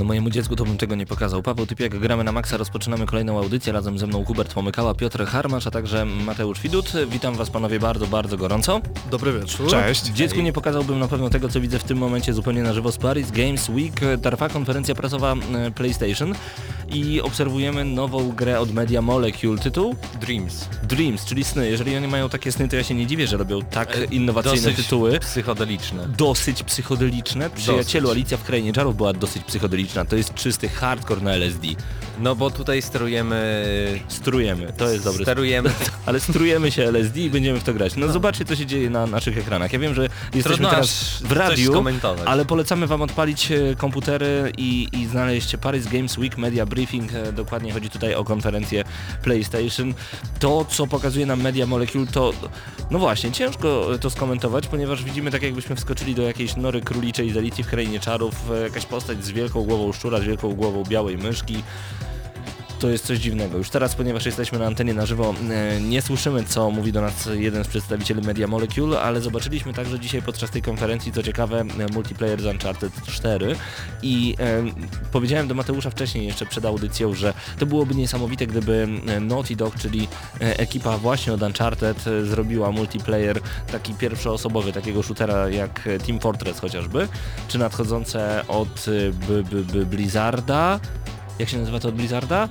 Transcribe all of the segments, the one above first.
No mojemu dziecku to bym tego nie pokazał. Paweł Typiak, gramy na Maxa, rozpoczynamy kolejną audycję. Razem ze mną Hubert Pomykała, Piotr Harmasz, a także Mateusz Widut. Witam Was panowie bardzo, bardzo gorąco. Dobry wieczór. Cześć. Dziecku nie pokazałbym na pewno tego, co widzę w tym momencie zupełnie na żywo z Paris Games Week. Trwa konferencja prasowa e, PlayStation i obserwujemy nową grę od Media Molecule. Tytuł? Dreams. Dreams, czyli sny. Jeżeli oni mają takie sny, to ja się nie dziwię, że robią tak E, innowacyjne Dosyć tytuły. psychodeliczne. Dosyć psychodeliczne. Przyjacielu, Dosyć. Alicja w Krainie Czarów była dosyć psychodeliczna. To jest czysty hardcore na LSD. No bo tutaj sterujemy... Strujemy, to jest dobry Sterujemy... ale strujemy się LSD i będziemy w to grać. No, zobaczcie co się dzieje na naszych ekranach. Ja wiem, że jesteśmy Trudno teraz w radiu, ale polecamy wam odpalić e, komputery i, i znaleźć Paris Games Week Media Briefing. E, Dokładnie chodzi tutaj o konferencję PlayStation. To co pokazuje nam Media Molecule to no właśnie, ciężko to skomentować, ponieważ widzimy tak jakbyśmy wskoczyli do jakiejś nory króliczej z Alicji w Krainie Czarów, e, jakaś postać z wielką głową szczura, z wielką głową białej myszki to jest coś dziwnego. Już teraz, ponieważ jesteśmy na antenie na żywo, e, nie słyszymy, co mówi do nas jeden z przedstawicieli Media Molecule, ale zobaczyliśmy także dzisiaj podczas tej konferencji, co ciekawe, e, multiplayer z Uncharted 4 i e, powiedziałem do Mateusza wcześniej, jeszcze przed audycją, że to byłoby niesamowite, gdyby Naughty Dog, czyli ekipa właśnie od Uncharted zrobiła multiplayer taki pierwszoosobowy, takiego shootera jak Team Fortress chociażby, czy nadchodzące od Blizzarda, jak się nazywa to od Blizzarda?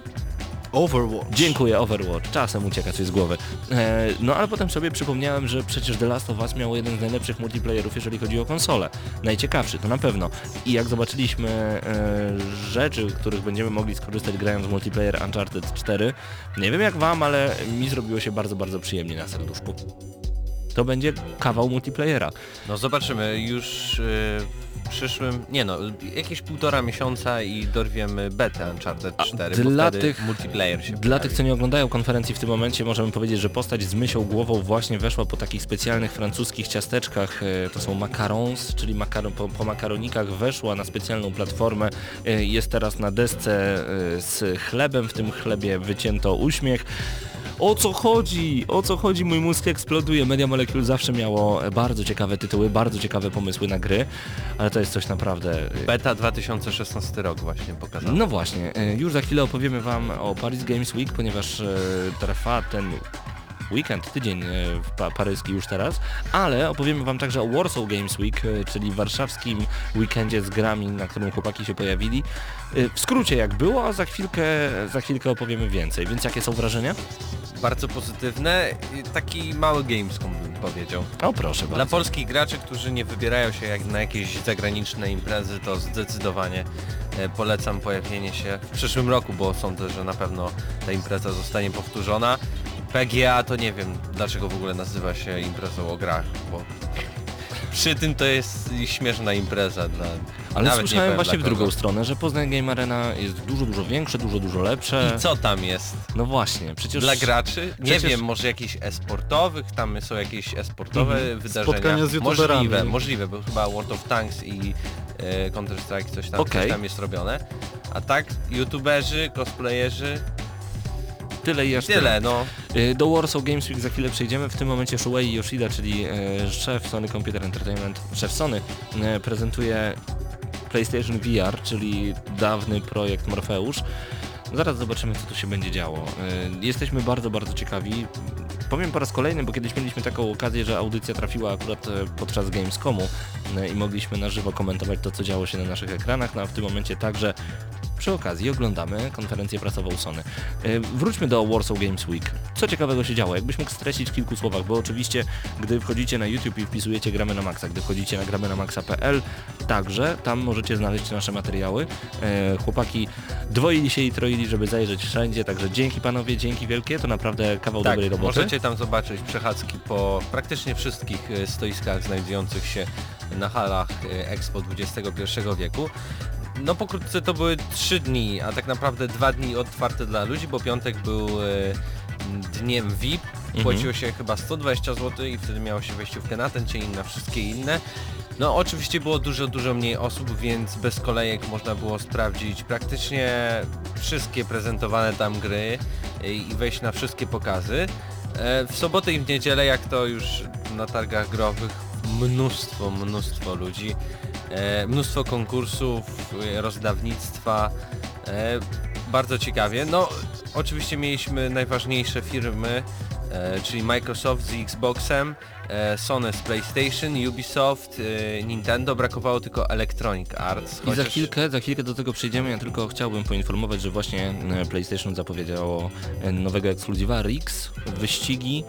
Overwatch. Dziękuję, Overwatch. Czasem ucieka coś z głowy. E, no ale potem sobie przypomniałem, że przecież The Last of Us miało jeden z najlepszych multiplayerów, jeżeli chodzi o konsolę. Najciekawszy, to na pewno. I jak zobaczyliśmy e, rzeczy, których będziemy mogli skorzystać grając w multiplayer Uncharted 4, nie wiem jak wam, ale mi zrobiło się bardzo, bardzo przyjemnie na serduszku. To będzie kawał multiplayera. No zobaczymy, już y, w przyszłym... Nie no, jakieś półtora miesiąca i dorwiemy betę Uncharted 4, bo dla tych- multiplayer się Dla pojawi. tych, co nie oglądają konferencji w tym momencie, możemy powiedzieć, że postać z mysią głową właśnie weszła po takich specjalnych francuskich ciasteczkach, e, to są macarons, czyli makaro, po, po makaronikach weszła na specjalną platformę, e, jest teraz na desce e, z chlebem, w tym chlebie wycięto uśmiech. O co chodzi? O co chodzi? Mój mózg eksploduje. Media Molecule zawsze miało bardzo ciekawe tytuły, bardzo ciekawe pomysły na gry, ale to jest coś naprawdę e, Beta 2016 rok właśnie pokazał. no właśnie, e, już za chwilę opowiemy Wam o Paris Games Week, ponieważ e, trwa ten weekend, tydzień w pa paryski już teraz, ale opowiemy Wam także o Warsaw Games Week, czyli warszawskim weekendzie z grami, na którym chłopaki się pojawili. W skrócie jak było, a za chwilkę, za chwilkę opowiemy więcej, więc jakie są wrażenia? Bardzo pozytywne, taki mały Gamescom bym powiedział. O proszę Dla bardzo. polskich graczy, którzy nie wybierają się jak na jakieś zagraniczne imprezy, to zdecydowanie e, polecam pojawienie się w przyszłym roku, bo sądzę, że na pewno ta impreza zostanie powtórzona. PGA to nie wiem dlaczego w ogóle nazywa się imprezą o grach, bo przy tym to jest śmieszna impreza dla... Ale nawet nie słyszałem powiem właśnie w dla drugą kogo. stronę, że Poznań Game Arena jest dużo, dużo większe, dużo, dużo lepsze. I co tam jest? No właśnie, przecież... Dla graczy? Nie przecież- wiem, może jakichś e-sportowych, tam są jakieś e-sportowe Mhm. wydarzenia. Spotkania z youtuberami. Możliwe, możliwe, bo chyba World of Tanks i e, Counter Strike coś tam, Okej. coś tam jest robione. A tak, youtuberzy, cosplayerzy, Tyle i aż tyle, no. Y, Do Warsaw Games Week za chwilę przejdziemy. W tym momencie Shuei Yoshida, czyli e, szef Sony Computer Entertainment, szef Sony, e, prezentuje PlayStation VR, czyli dawny projekt Morpheus. Zaraz zobaczymy, co tu się będzie działo. E, Jesteśmy bardzo, bardzo ciekawi. Powiem po raz kolejny, bo kiedyś mieliśmy taką okazję, że audycja trafiła akurat podczas Gamescomu i mogliśmy na żywo komentować to, co działo się na naszych ekranach. No a w tym momencie także przy okazji oglądamy konferencję prasową Sony. E, Wróćmy do Warsaw Games Week. Co ciekawego się działo? Jakbyś mógł streścić w kilku słowach, bo oczywiście gdy wchodzicie na YouTube i wpisujecie gramy na maxa, gdy wchodzicie na gramy na maxa.pl, także tam możecie znaleźć nasze materiały. E, chłopaki dwoili się i troili, żeby zajrzeć wszędzie, także dzięki panowie, dzięki wielkie, to naprawdę kawał Tak, dobrej roboty. możecie tam zobaczyć przechadzki po praktycznie wszystkich e, stoiskach znajdujących się na halach Expo XXI wieku. No pokrótce to były trzy dni, a tak naprawdę dwa dni otwarte dla ludzi, bo piątek był e, dniem VIP, Mhm. płaciło się chyba 120 zł i wtedy miało się wejściówkę na ten dzień i na wszystkie inne. No oczywiście było dużo, dużo mniej osób, więc bez kolejek można było sprawdzić praktycznie wszystkie prezentowane tam gry e, i wejść na wszystkie pokazy. E, W sobotę i w niedzielę, jak to już na targach growych mnóstwo, mnóstwo ludzi, mnóstwo konkursów, e, rozdawnictwa, e, bardzo ciekawie. No, oczywiście mieliśmy najważniejsze firmy, e, czyli Microsoft z Xboxem, e, Sony z PlayStation, Ubisoft, e, Nintendo, brakowało tylko Electronic Arts. I za chociaż- chwilkę, za chwilkę do tego przejdziemy, ja tylko chciałbym poinformować, że właśnie e, PlayStation zapowiedziało e, nowego ekskluzywa RIX, wyścigi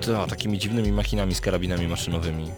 to, takimi dziwnymi machinami z karabinami maszynowymi.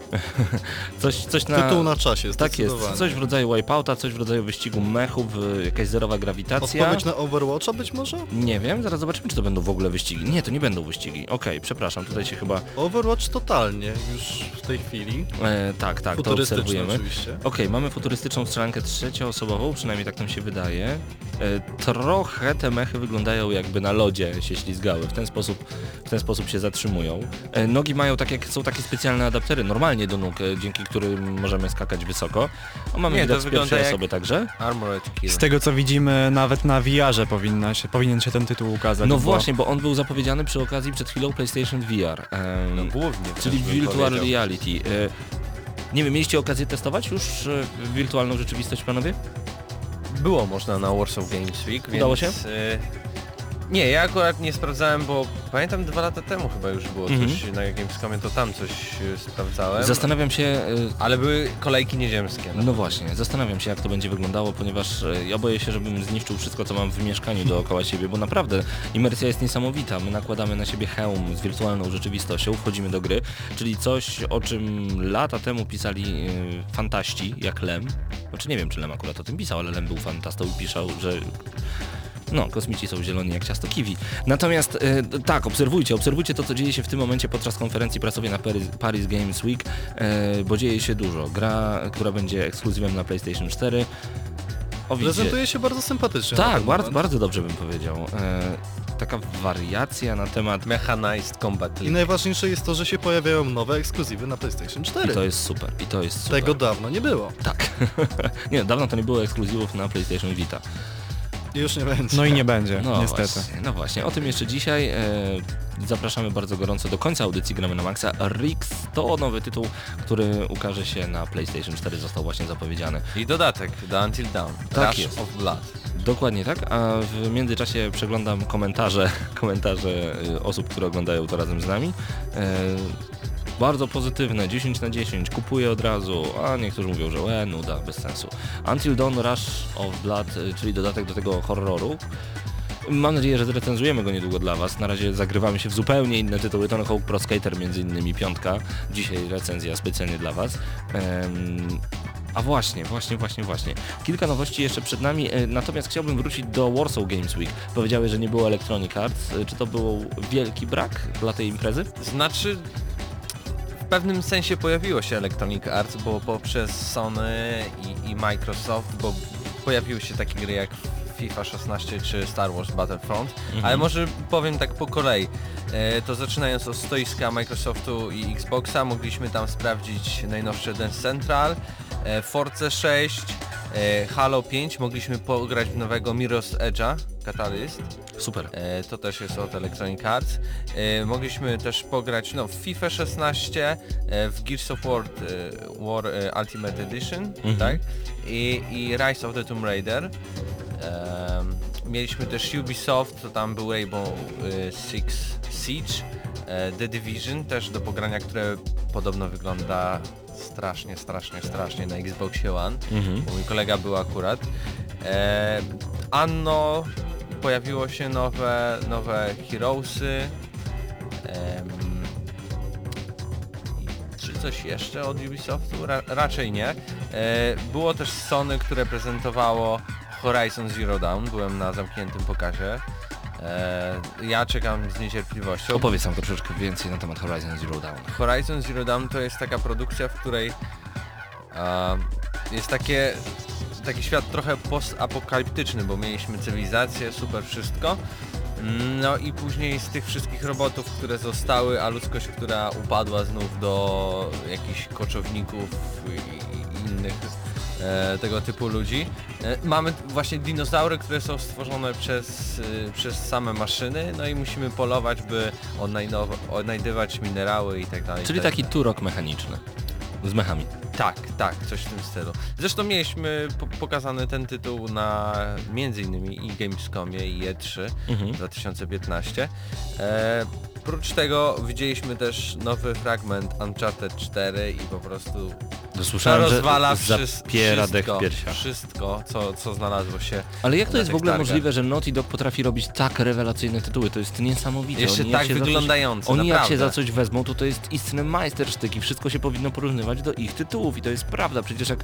coś, coś na... Tytuł na czasie, Tak jest, coś w rodzaju wipeouta, coś w rodzaju wyścigu mechów, e, jakaś zerowa grawitacja. Odpowiedź na Overwatcha być może? Nie wiem, zaraz zobaczymy, czy to będą w ogóle wyścigi. Nie, to nie będą wyścigi. Okej, przepraszam, tutaj się chyba... Overwatch totalnie już w tej chwili. E, tak, tak, to obserwujemy. oczywiście. Okej, mamy futurystyczną strzelankę trzecioosobową, przynajmniej tak nam się wydaje. E, trochę te mechy wyglądają jakby na lodzie się ślizgały, w ten sposób, w ten sposób się zatrzymują. E, nogi mają tak jak, są takie specjalne adaptery normalnie do nóg, e, dzięki którym możemy skakać wysoko. O, mamy Nie, to z wygląda pierwszej jak- osoby także. Armored Kill. Z tego co widzimy, nawet na VR-ze powinna się, powinien się ten tytuł ukazać. No bo- właśnie, bo on był zapowiedziany przy okazji przed chwilą PlayStation VR. em, No głównie. czyli Virtual powiedział. Reality. E, nie wiem, mieliście okazję testować już e, wirtualną rzeczywistość, panowie? Było można na Warsaw Games Week, więc... Udało się? Nie, ja akurat nie sprawdzałem, bo pamiętam dwa lata temu chyba już było Mhm. coś na Gamescomie, to tam coś y, sprawdzałem. Zastanawiam się, e, Ale były kolejki nieziemskie. No. No właśnie, zastanawiam się jak to będzie wyglądało, ponieważ e, ja boję się, żebym zniszczył wszystko co mam w mieszkaniu dookoła siebie, bo naprawdę imersja jest niesamowita. My nakładamy na siebie hełm z wirtualną rzeczywistością, wchodzimy do gry, czyli coś o czym lata temu pisali e, fantaści, jak Lem. Znaczy nie wiem czy Lem akurat o tym pisał, ale Lem był fantastą i pisał, że no, kosmici są zieloni jak ciasto kiwi. Natomiast e, tak, obserwujcie, obserwujcie to, co dzieje się w tym momencie podczas konferencji prasowej na Paris, Paris Games Week, e, bo dzieje się dużo. Gra, która będzie ekskluzywem na PlayStation 4. O, widzicie- Prezentuje się bardzo sympatycznie. Tak, bardzo, bardzo dobrze bym powiedział. E, taka wariacja na temat... Mechanized Combat I League. najważniejsze jest to, że się pojawiają nowe ekskluzywy na PlayStation I 4. to jest super, i to jest super. Tego dawno nie było. Tak. nie, dawno to nie było ekskluzywów na PlayStation Vita. Już nie będzie. No i nie będzie, No niestety. Właśnie, no właśnie, o tym jeszcze dzisiaj. E, zapraszamy bardzo gorąco do końca audycji Gramy na Maxa. Rix to nowy tytuł, który ukaże się na PlayStation 4, został właśnie zapowiedziany. I dodatek, The Until Dawn. Tak Rush jest. of Blood. Dokładnie tak, a w międzyczasie przeglądam komentarze, komentarze y, osób, które oglądają to razem z nami. E, bardzo pozytywne, 10 na 10, kupuję od razu, a niektórzy mówią, że łe, nuda, bez sensu. Until Dawn Rush of Blood, y, czyli dodatek do tego horroru. Mam nadzieję, że zrecenzujemy go niedługo dla Was. Na razie zagrywamy się w zupełnie inne tytuły. Tony Hawk Pro Skater między innymi piątka. Dzisiaj recenzja specjalnie dla Was. A właśnie, właśnie, właśnie, właśnie. Kilka nowości jeszcze przed nami, e, natomiast chciałbym wrócić do Warsaw Games Week. Powiedziałeś, że nie było Electronic Arts. E, Czy to był wielki brak dla tej imprezy? Znaczy, pewnym sensie pojawiło się Electronic Arts, bo poprzez Sony i, i Microsoft, bo pojawiły się takie gry jak FIFA 16 czy Star Wars Battlefront, ale może powiem tak po kolei. E, to zaczynając od stoiska Microsoftu i Xboxa, mogliśmy tam sprawdzić najnowsze Dance Central, Force 6, e, Halo 5, mogliśmy pograć w nowego Mirror's Edge'a, Catalyst. Super. E, to też jest od Electronic Arts. E, mogliśmy też pograć no, w FIFA 16, e, w Gears of War, e, War e, Ultimate Edition, Mhm. tak? I, I Rise of the Tomb Raider. Mieliśmy też Ubisoft, to tam był Rainbow e, Six Siege, e, The Division też do pogrania, które podobno wygląda strasznie, strasznie, strasznie na Xboxie One Mhm. bo mój kolega był akurat. E, Anno, pojawiło się nowe, nowe Heroesy. I czy coś jeszcze od Ubisoftu? Ra, raczej nie. E, było też Sony, które prezentowało Horizon Zero Dawn. Byłem na zamkniętym pokazie. E, ja czekam z niecierpliwością. Opowiedz nam troszeczkę więcej na temat Horizon Zero Dawn. Horizon Zero Dawn to jest taka produkcja, w której jest takie, taki świat trochę postapokaliptyczny, bo mieliśmy cywilizację, super wszystko. No i później z tych wszystkich robotów, które zostały, a ludzkość, która upadła znów do jakichś koczowników i innych e, tego typu ludzi. E, mamy właśnie dinozaury, które są stworzone przez, e, przez same maszyny, no i musimy polować, by odnajdywać minerały i tak dalej. i Czyli tak taki dalej. turok mechaniczny. Z mechami. Tak, tak, coś w tym stylu. Zresztą mieliśmy po pokazany ten tytuł na między innymi i Gamescomie i E3 Mhm. 2015. E, prócz tego widzieliśmy też nowy fragment Uncharted 4 i po prostu to Słyszałem, rozwala że wszy- zapiera dech wszystko, w piersiach. wszystko co, co znalazło się. Ale jak to jest w ogóle targach. możliwe, że Naughty Dog potrafi robić tak rewelacyjne tytuły? To jest niesamowite. Jeszcze Oni tak za coś- wyglądające, Oni jak się naprawdę. za coś wezmą, to to jest istny majstersztyk i wszystko się powinno porównywać do ich tytułów i to jest prawda. Przecież jak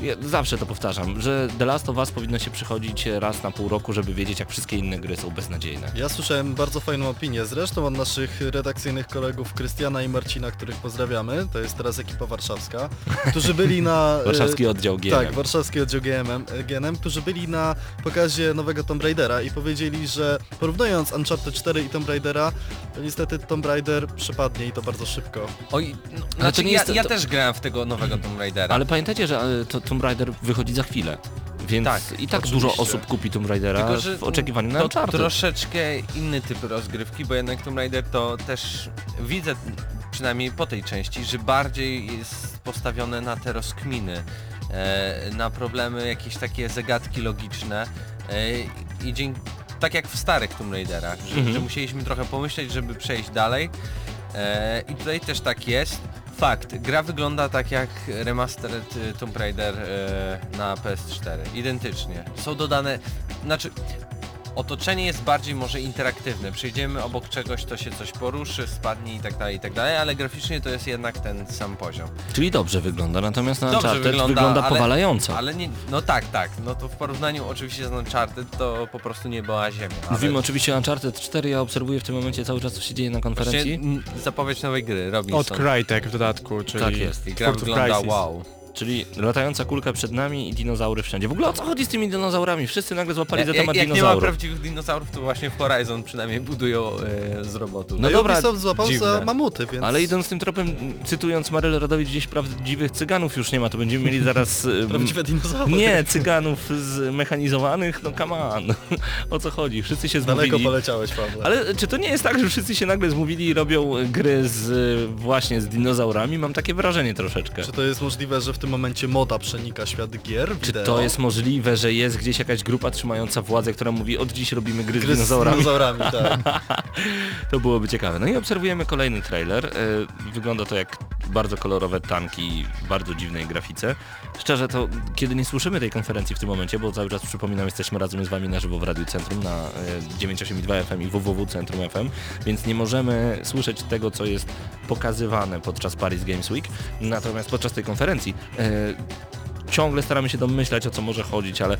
ja zawsze to powtarzam, że The Last of Us powinno się przychodzić raz na pół roku, żeby wiedzieć jak wszystkie inne gry są beznadziejne. Ja słyszałem bardzo fajną opinię, zresztą od naszych redakcyjnych kolegów Krystiana i Marcina, których pozdrawiamy, to jest teraz ekipa warszawska, którzy byli na... e, Warszawski oddział GM. Tak, warszawski oddział GM, GNM, którzy byli na pokazie nowego Tomb Raidera i powiedzieli, że porównując Uncharted 4 i Tomb Raidera, to niestety Tomb Raider przepadnie i to bardzo szybko. Oj, no, to znaczy ja, jest- ja to- też grałem w tego nowego Tomb Raidera. Ale pamiętajcie, że e, to Tomb Raider wychodzi za chwilę. Więc Tak, i tak oczywiście. dużo osób kupi Tomb Raidera Tylko, że w oczekiwaniu na to troszeczkę inny typ rozgrywki, bo jednak Tomb Raider to też widzę przynajmniej po tej części, że bardziej jest postawione na te rozkminy, e, na problemy, jakieś takie zagadki logiczne e, i dzięki, tak jak w starych Tomb Raiderach, że, Mhm. że musieliśmy trochę pomyśleć, żeby przejść dalej e, i tutaj też tak jest. Fakt, gra wygląda tak jak remastered y, Tomb Raider e, na PS4, identycznie. Są dodane, znaczy otoczenie jest bardziej może interaktywne. Przejdziemy obok czegoś, to się coś poruszy, spadnie i tak dalej, i tak dalej, ale graficznie to jest jednak ten sam poziom. Czyli dobrze wygląda, natomiast na Dobrze Uncharted wygląda, wygląda ale- powalająco. Ale nie, no tak, tak, no to w porównaniu oczywiście z Uncharted to po prostu nie była ziemia. ale- Mówimy oczywiście o Uncharted 4, ja obserwuję w tym momencie cały czas co się dzieje na Właśnie, konferencji. m, zapowiedź nowej gry, Robinson. Od Crytek w dodatku, czyli... Tak jest. I gra wygląda wow. Czyli latająca kulka przed nami i dinozaury wszędzie. W ogóle o co chodzi z tymi dinozaurami? Wszyscy nagle złapali za Jak, temat jak nie ma prawdziwych dinozaurów, to właśnie w Horizon przynajmniej budują e, z robotu. No No, dobra, Ubisoft złapał dziwne. za mamuty, więc... Ale idąc tym tropem, cytując Marylę Rodowicz, gdzieś prawdziwych cyganów już nie ma, to będziemy mieli zaraz... ym, Prawdziwe dinozaury. Nie, cyganów zmechanizowanych, no come on. O co chodzi? Wszyscy się Daleko zmówili. poleciałeś, Pawle. Ale czy to nie jest tak, że wszyscy się nagle zmówili i robią gry z y, właśnie z dinozaurami? Mam takie wrażenie troszeczkę. Czy to jest możliwe, że w tym momencie moda przenika świat gier, Czy wideo? to jest możliwe, że jest gdzieś jakaś grupa trzymająca władzę, która mówi od dziś robimy gry z Gry z dinozaurami? dinozaurami, tak. To byłoby ciekawe. No i obserwujemy kolejny trailer. E, Wygląda to jak bardzo kolorowe tanki w bardzo dziwnej grafice. Szczerze to, kiedy nie słyszymy tej konferencji w tym momencie, bo cały czas przypominam, jesteśmy razem z Wami na żywo w Radiu Centrum na e, 98,2 FM i www Centrum FM, więc nie możemy słyszeć tego, co jest pokazywane podczas Paris Games Week. Natomiast podczas tej konferencji e, ciągle staramy się domyślać o co może chodzić, ale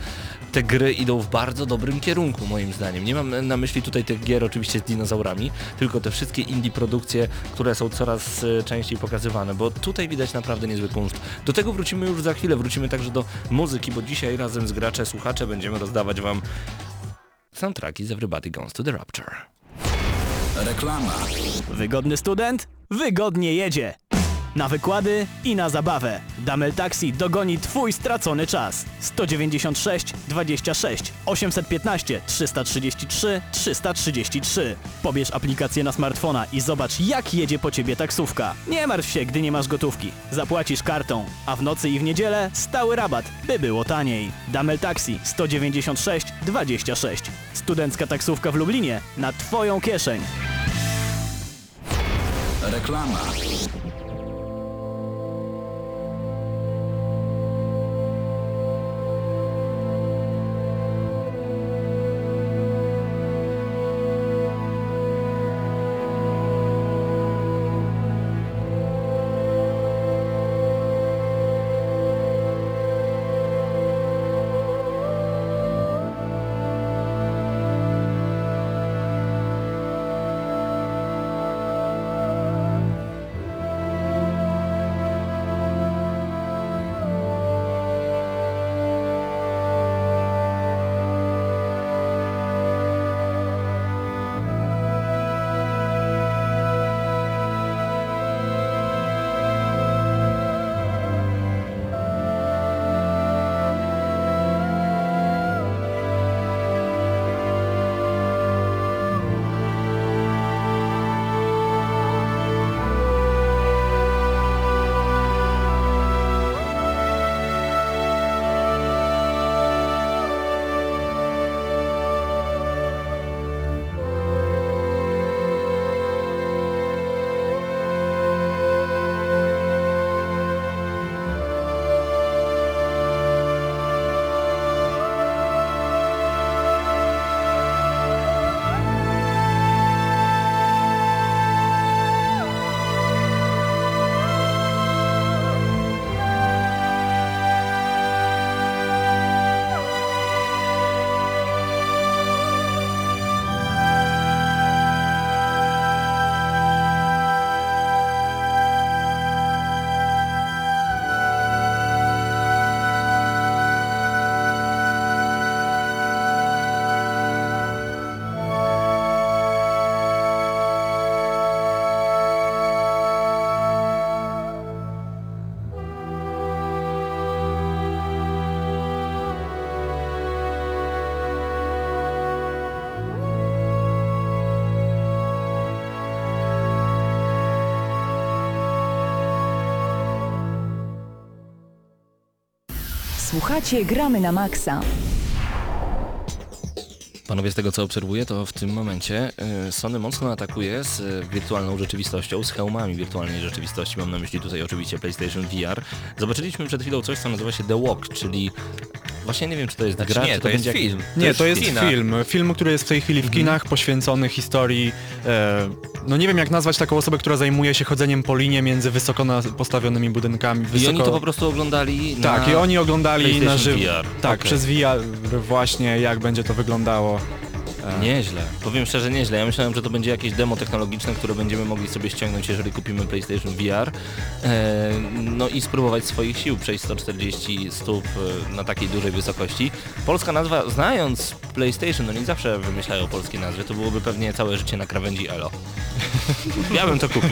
te gry idą w bardzo dobrym kierunku moim zdaniem. Nie mam na myśli tutaj tych gier oczywiście z dinozaurami, tylko te wszystkie indie produkcje, które są coraz e, częściej pokazywane, bo tutaj widać naprawdę niezły kunszt. Do tego wrócimy już za chwilę, wrócimy także do muzyki, bo dzisiaj razem z gracze, słuchacze będziemy rozdawać wam soundtracki z Everybody Goes to the Rapture. Reklama. Wygodny student? Wygodnie jedzie. Na wykłady i na zabawę. Damel Taxi dogoni Twój stracony czas. 196 26 815 333 333. Pobierz aplikację na smartfona i zobacz jak jedzie po Ciebie taksówka. Nie martw się, gdy nie masz gotówki. Zapłacisz kartą, a w nocy i w niedzielę stały rabat, by było taniej. Damel Taxi 196 26. Studencka taksówka w Lublinie na Twoją kieszeń. Reklama. Słuchacie Gramy na Maxa. Panowie, z tego co obserwuję, to w tym momencie y, Sony mocno atakuje z y, wirtualną rzeczywistością, z hełmami wirtualnej rzeczywistości. Mam na myśli tutaj oczywiście PlayStation VR. Zobaczyliśmy przed chwilą coś, co nazywa się The Walk, czyli właśnie nie wiem, czy to jest Znaczy gra, nie, czy to jest będzie film. Nie, to jest kina. film. Film, który jest w tej chwili w kinach, poświęcony historii. E, no nie wiem jak nazwać taką osobę, która zajmuje się chodzeniem po linie między wysoko postawionymi budynkami. Wysoko... I oni to po prostu oglądali na... Tak, i oni oglądali na żywo. Tak, Okej. przez VR właśnie jak będzie to wyglądało. E, Nieźle. Powiem szczerze, nieźle. Ja myślałem, że to będzie jakieś demo technologiczne, które będziemy mogli sobie ściągnąć, jeżeli kupimy PlayStation VR. E, no i spróbować swoich sił, przejść 140 stóp e, na takiej dużej wysokości. Polska nazwa, znając PlayStation, oni zawsze wymyślają polskie nazwy, to byłoby pewnie całe życie na krawędzi Elo. ja bym to kupił.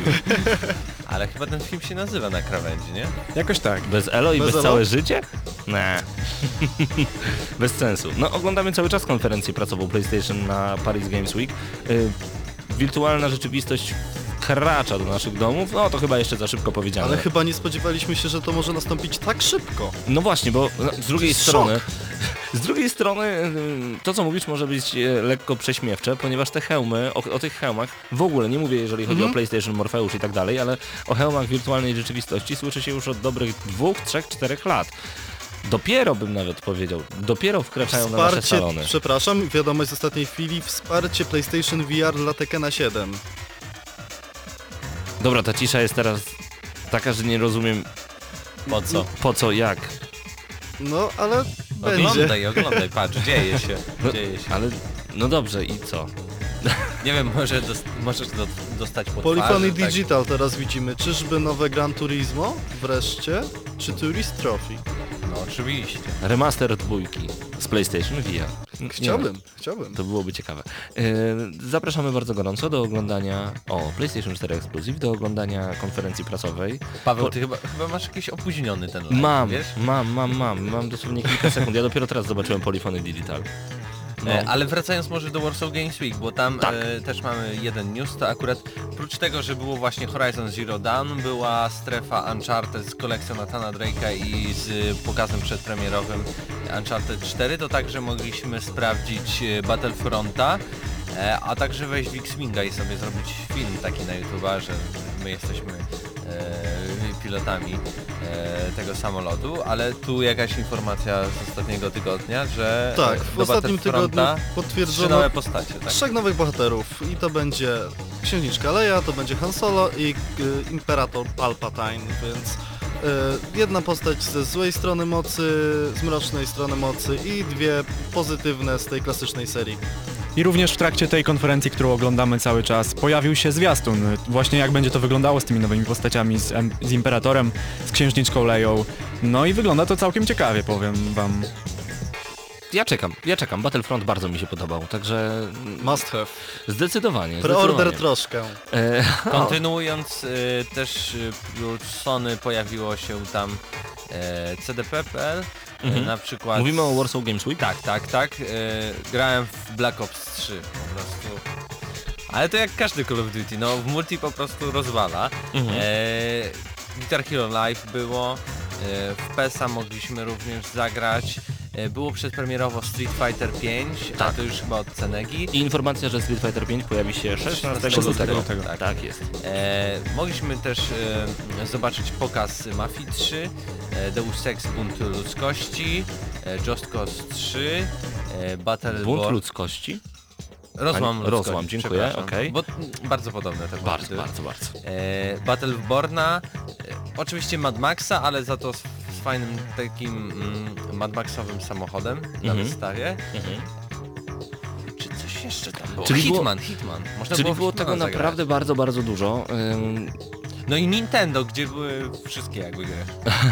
Ale chyba ten film się nazywa na krawędzi, nie? Jakoś tak. Bez Elo i Bez bez, Elo? całe życie? Nie. bez sensu. No oglądamy cały czas konferencję pracową PlayStation na Paris Games Week. Y, wirtualna rzeczywistość kracza do naszych domów, no to chyba jeszcze za szybko powiedziane. Ale chyba nie spodziewaliśmy się, że to może nastąpić tak szybko. No właśnie, bo z drugiej strony, z drugiej strony y, to co mówisz może być e, lekko prześmiewcze, ponieważ te hełmy, o, o tych hełmach w ogóle nie mówię, jeżeli chodzi o PlayStation Morpheus i tak dalej, ale o hełmach wirtualnej rzeczywistości słyszy się już od dobrych dwóch, trzech, czterech lat. Dopiero bym nawet powiedział, dopiero wkraczają na nasze Wsparcie, salony. przepraszam, wiadomość z ostatniej chwili, wsparcie PlayStation VR dla Tekena 7. Dobra, ta cisza jest teraz taka, że nie rozumiem Po co? po co, jak. No, ale będzie. Oglądaj, oglądaj, patrz, dzieje się, No, dzieje się. ale no dobrze i co? Nie wiem, może dos możesz do dostać po Polyphony twarzy, tak. Digital teraz widzimy. Czyżby nowe Gran Turismo? Wreszcie? Czy Tourist Trophy? No oczywiście. Remaster dwójki z PlayStation VR. Nie Chciałbym, chciałbym. To byłoby ciekawe. Yy, Zapraszamy bardzo gorąco do oglądania o PlayStation 4 Exclusive, do oglądania konferencji prasowej. Paweł, ty chyba, chyba masz jakiś opóźniony ten live, Mam, wiesz? mam, mam, mam, mam dosłownie kilka sekund. Ja dopiero teraz zobaczyłem Polyphony Digital. No. E, ale wracając może do Warsaw Games Week, bo tam Tak. e, też mamy jeden news, to akurat prócz tego, że było właśnie Horizon Zero Dawn, była strefa Uncharted z kolekcją Nathana Drake'a i z pokazem przedpremierowym Uncharted 4, to także mogliśmy sprawdzić e, Battlefronta, e, a także wejść w X-Winga i sobie zrobić film taki na YouTube'a, że my jesteśmy e, pilotami e, tego samolotu, ale tu jakaś informacja z ostatniego tygodnia, że Tak, e, w do ostatnim tygodniu Battlefronta Trzy potwierdzono nowe postacie, tak? trzech nowych bohaterów i to będzie Księżniczka Leia, to będzie Han Solo i y, Imperator Palpatine, więc y, jedna postać ze złej strony mocy, z mrocznej strony mocy i dwie pozytywne z tej klasycznej serii. I również w trakcie tej konferencji, którą oglądamy cały czas, pojawił się zwiastun. Właśnie jak będzie to wyglądało z tymi nowymi postaciami, z, z Imperatorem, z Księżniczką Leją. No i wygląda to całkiem ciekawie, powiem wam. Ja czekam, ja czekam. Battlefront bardzo mi się podobał, także Must have. zdecydowanie. Preorder troszkę. E, Kontynuując, y, też y, prócz Sony pojawiło się tam e, CDP.pl, y, Mhm. na przykład... Mówimy o Warsaw Games Week? Tak, tak, tak. y, grałem w Black Ops 3 po prostu. Ale to jak każdy Call of Duty, no w multi po prostu rozwala. Mhm. E, Guitar Hero Live było, e, w PESA mogliśmy również zagrać. E, było przedpremierowo Street Fighter 5, a Tak. to już chyba od Cenegi. I informacja, że Street Fighter 5 pojawi się 16 16 lutego. lutego. Tak, tak jest. E, mogliśmy też e, zobaczyć pokaz Mafii 3, e, Deus Ex Bunt Ludzkości, e, Just Cause 3, e, Battleborn... Bunt ludzkości? Rozłam Ani- Rozłam, dziękuję, okej. Bo bardzo podobne te Bardzo, bardzo, bardzo. E, Battleborna, e, oczywiście Mad Maxa, ale za to z, z fajnym takim mm, Mad Maxowym samochodem na Mhm. wystawie. Mhm. Czy coś jeszcze tam było? Czyli było- Hitman, Hitman. Można Czyli w było Hitmana tego zagrać. naprawdę bardzo, bardzo dużo. Ym, No i Nintendo, gdzie były wszystkie jakby gry,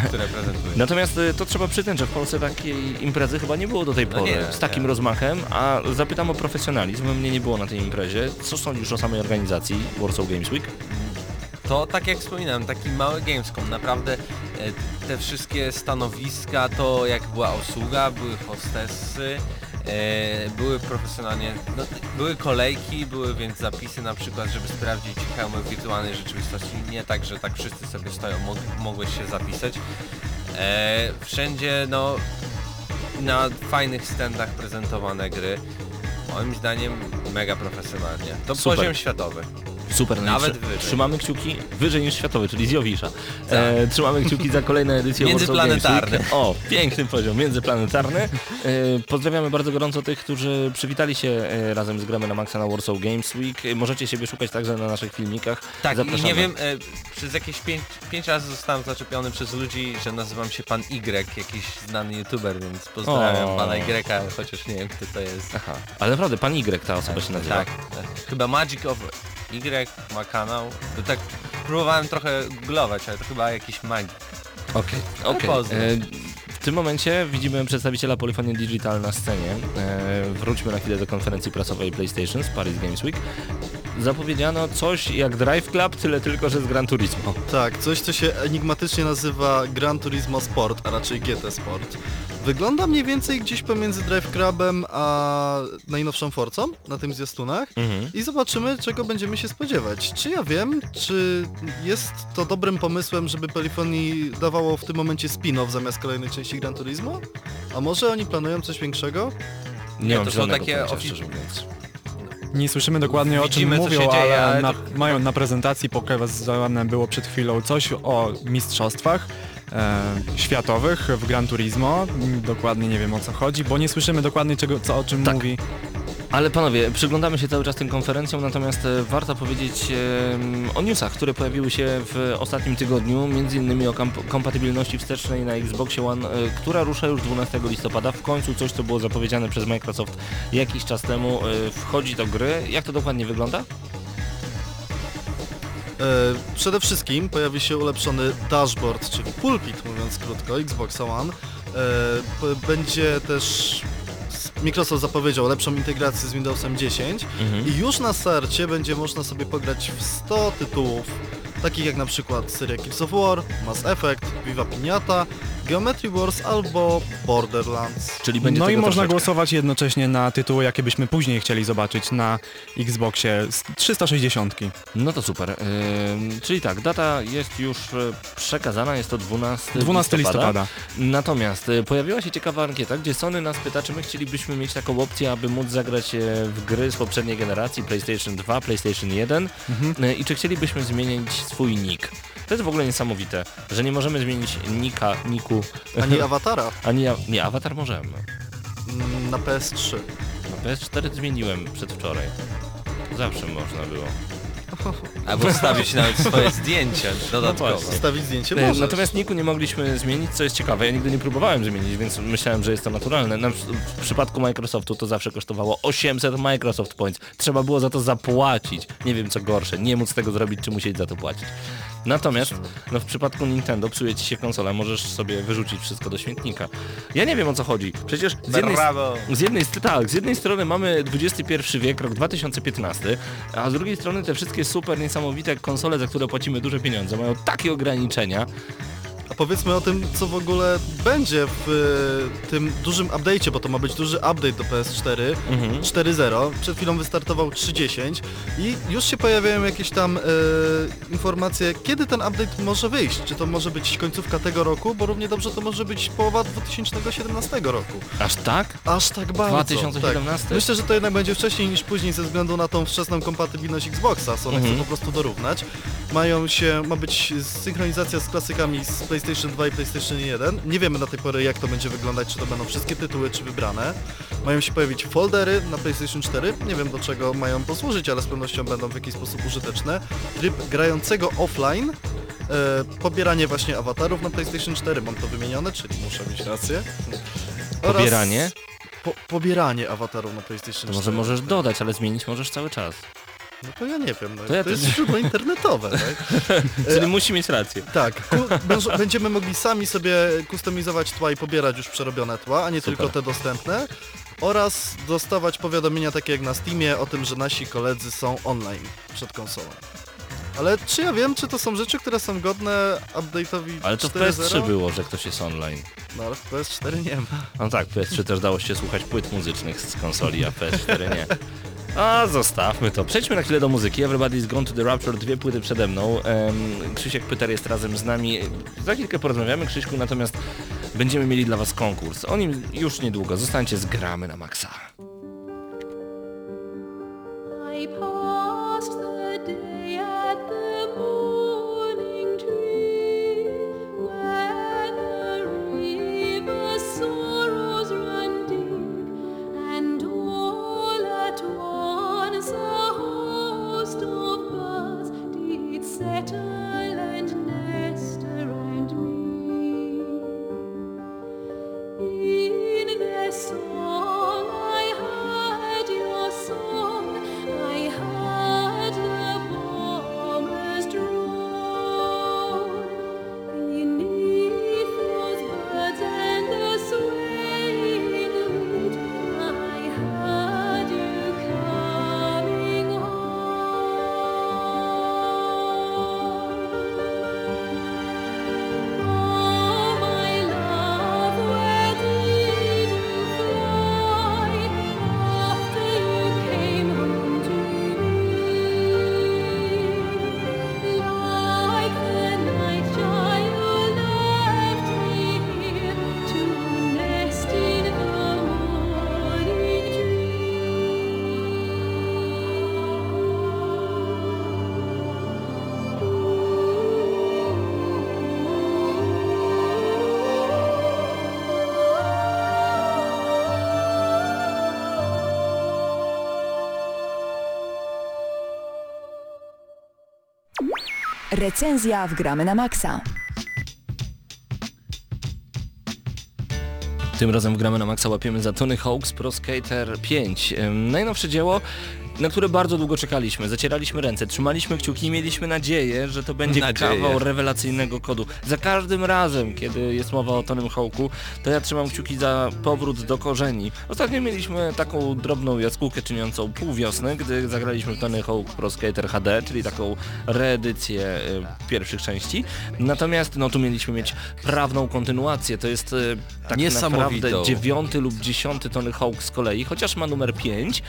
które prezentuje. Natomiast y, to trzeba przyznać, że w Polsce takiej imprezy chyba nie było do tej No pory nie, z takim nie. rozmachem, a zapytam o profesjonalizm, mnie nie było na tej imprezie. Co sądzisz o samej organizacji Warsaw Games Week? To tak jak wspominałem, taki mały Gamescom, naprawdę e, te wszystkie stanowiska, to jak była obsługa, były hostessy, e, były profesjonalnie, no, były kolejki, były więc zapisy na przykład, żeby sprawdzić hełmy w wirtualnej rzeczywistości, nie tak, że tak wszyscy sobie stoją, mog, mogłeś się zapisać. E, wszędzie no na fajnych standach prezentowane gry. Moim zdaniem mega profesjonalnie. To Super. poziom światowy. Super, no i Nawet wyżej. Trzymamy kciuki wyżej niż światowy, czyli z Jowisza. E, trzymamy kciuki za kolejne edycje Week. O, piękny poziom, międzyplanetarny. E, pozdrawiamy bardzo gorąco tych, którzy przywitali się e, razem z gramy na Maxa na Warsaw Games Week. E, Możecie siebie szukać także na naszych filmikach. Tak, i Zapraszamy. nie wiem, e, przez jakieś pięć, razy zostałem zaczepiony przez ludzi, że nazywam się pan Y, jakiś znany youtuber, więc pozdrawiam O. pana Y, chociaż nie wiem kto to jest. Aha, ale naprawdę, pan Y ta osoba się nazywa. Tak, tak. Chyba Magic of Y ma kanał. To tak próbowałem trochę googlować, ale to chyba jakiś magik. Okej, okej. pozdro. E, W tym momencie widzimy przedstawiciela Polyphony Digital na scenie. E, wróćmy na chwilę do konferencji prasowej PlayStation z Paris Games Week. Zapowiedziano coś jak Drive Club, tyle tylko, że z Gran Turismo. Tak, coś co się enigmatycznie nazywa Gran Turismo Sport, a raczej GT Sport. Wygląda mniej więcej gdzieś pomiędzy Drive Clubem a najnowszą Forcą na tym zwiastunach Mhm. i zobaczymy czego będziemy się spodziewać. Czy ja wiem, czy jest to dobrym pomysłem, żeby Polyphony dawało w tym momencie spin-off zamiast kolejnej części Gran Turismo? A może oni planują coś większego? Nie, mam to są takie pojęcia, ofi- szczerze mówiąc. Nie słyszymy dokładnie o czym Widzimy, mówią, dzieje, ale ale na, to- mają na prezentacji pokazane było przed chwilą coś o mistrzostwach światowych w Gran Turismo. Dokładnie nie wiem o co chodzi, bo nie słyszymy dokładnie czego, co o czym Tak. mówi. Ale panowie, przyglądamy się cały czas tym konferencjom, natomiast e, warto powiedzieć o newsach, które pojawiły się w ostatnim tygodniu, między innymi o kompatybilności wstecznej na Xboxie One, e, która rusza już 12 listopada. W końcu coś, co było zapowiedziane przez Microsoft jakiś czas temu, e, wchodzi do gry. Jak to dokładnie wygląda? E, przede wszystkim pojawi się ulepszony dashboard, czyli pulpit mówiąc krótko, Xbox One. E, będzie też Microsoft zapowiedział lepszą integrację z Windowsem 10 i już na starcie będzie można sobie pograć w 100 tytułów, takich jak na przykład seria Gears of War, Mass Effect, Viva Pinata, Geometry Wars albo Borderlands. Czyli będzie No i można troszeczkę. głosować jednocześnie na tytuły, jakie byśmy później chcieli zobaczyć na Xboxie z 360. No to super. Ym, czyli tak, data jest już e, przekazana, jest to 12, 12 listopada. Natomiast e, pojawiła się ciekawa ankieta, gdzie Sony nas pyta, czy my chcielibyśmy mieć taką opcję, aby móc zagrać e, w gry z poprzedniej generacji PlayStation 2, PlayStation 1 e, i czy chcielibyśmy zmienić swój nick. To jest w ogóle niesamowite, że nie możemy zmienić nika, niku, Ani awatara ani nie, awatar możemy. mm, na PS3. No, PS4 zmieniłem przedwczoraj. Zawsze można było. Albo wstawić nawet swoje zdjęcie dodatkowo. właśnie. Wstawić zdjęcie możesz. Natomiast niku nie mogliśmy zmienić, co jest ciekawe. Ja nigdy nie próbowałem zmienić, więc myślałem, że jest to naturalne. Na, w przypadku Microsoftu to zawsze kosztowało 800 Microsoft Points. Trzeba było za to zapłacić. Nie wiem co gorsze, nie móc tego zrobić, czy musieć za to płacić. Natomiast no, w przypadku Nintendo psuje ci się konsola, możesz sobie wyrzucić wszystko do śmietnika. Ja nie wiem o co chodzi. Przecież z jednej, z jednej, tak, z jednej strony mamy XXI wiek, rok 2015, a z drugiej strony te wszystkie super niesamowite konsole, za które płacimy duże pieniądze, mają takie ograniczenia. A powiedzmy o tym, co w ogóle będzie w e, tym dużym update'cie, bo to ma być duży update do PS4 Mhm. 4.0. Przed chwilą wystartował 3.10 i już się pojawiają jakieś tam e, informacje, kiedy ten update może wyjść. Czy to może być końcówka tego roku, bo równie dobrze to może być połowa 2017 roku. Aż tak? Aż tak bardzo. 2017? Tak. Myślę, że to jednak będzie wcześniej niż później ze względu na tą wczesną kompatybilność Xboxa. Sony Mhm. chce po prostu dorównać. Mają się, ma być synchronizacja z klasykami z PlayStation 2 i PlayStation 1. Nie wiemy na tej pory jak to będzie wyglądać, czy to będą wszystkie tytuły, czy wybrane. Mają się pojawić foldery na PlayStation 4. Nie wiem do czego mają posłużyć, ale z pewnością będą w jakiś sposób użyteczne. Tryb grającego offline. E, pobieranie właśnie awatarów na PlayStation 4, mam to wymienione, czyli muszę mieć rację. Oraz Pobieranie? Po, pobieranie awatarów na PlayStation To 4. może możesz dodać, ale zmienić możesz cały czas. No to ja nie wiem, no, To to, ja też jest źródło internetowe, tak? Czyli musi mieć rację. Tak, będziemy mogli sami sobie kustomizować tła i pobierać już przerobione tła, a nie Super. tylko te dostępne. Oraz dostawać powiadomienia takie jak na Steamie o tym, że nasi koledzy są online przed konsolą. Ale czy ja wiem, czy to są rzeczy, które są godne update'owi Ale to w 4.0? PS3 było, że ktoś jest online. No ale w PS4 nie ma. No tak, w PS3 też dało się słuchać płyt muzycznych z konsoli, a w PS4 nie. A zostawmy to. Przejdźmy na chwilę do muzyki. Everybody's Gone to the Rapture, dwie płyty przede mną. Em, Krzysiek Pyter jest razem z nami. Za chwilkę porozmawiamy, Krzyśku, natomiast będziemy mieli dla Was konkurs. O nim już niedługo. Zostańcie z gramy na maksa. Recenzja w Gramy na Maxa. Tym razem w gramy na maksa łapiemy za Tony Hawk's Pro Skater 5. Ym, Najnowsze dzieło, na które bardzo długo czekaliśmy. Zacieraliśmy ręce, trzymaliśmy kciuki i mieliśmy nadzieję, że to będzie Nadzieję. kawał rewelacyjnego kodu. Za każdym razem, kiedy jest mowa o Tonym Hawku, to ja trzymam kciuki za powrót do korzeni. Ostatnio mieliśmy taką drobną jaskółkę czyniącą pół wiosny, gdy zagraliśmy w Tony Hawk Pro Skater HD, czyli taką reedycję y, pierwszych części. Natomiast no tu mieliśmy mieć prawną kontynuację. To jest y, tak naprawdę dziewiąty lub dziesiąty Tony Hawk z kolei, chociaż ma numer 5.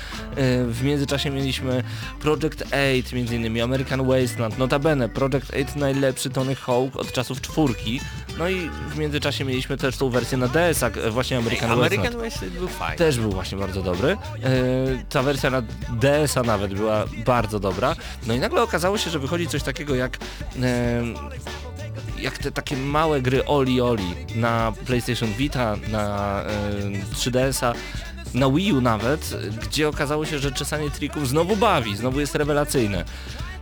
W międzyczasie mieliśmy Project 8, między innymi American Wasteland, notabene Project 8 najlepszy Tony Hawk od czasów czwórki. No i w międzyczasie mieliśmy też tą wersję na DS-ach, e, właśnie American, American Wasteland. Wasteland był fajny. Też był właśnie bardzo dobry. E, ta wersja na DS-a nawet była bardzo dobra. No i nagle okazało się, że wychodzi coś takiego jak e, jak te takie małe gry Oli Oli na PlayStation Vita, na e, 3DS-a, na Wii U nawet, gdzie okazało się, że czesanie trików znowu bawi, znowu jest rewelacyjne.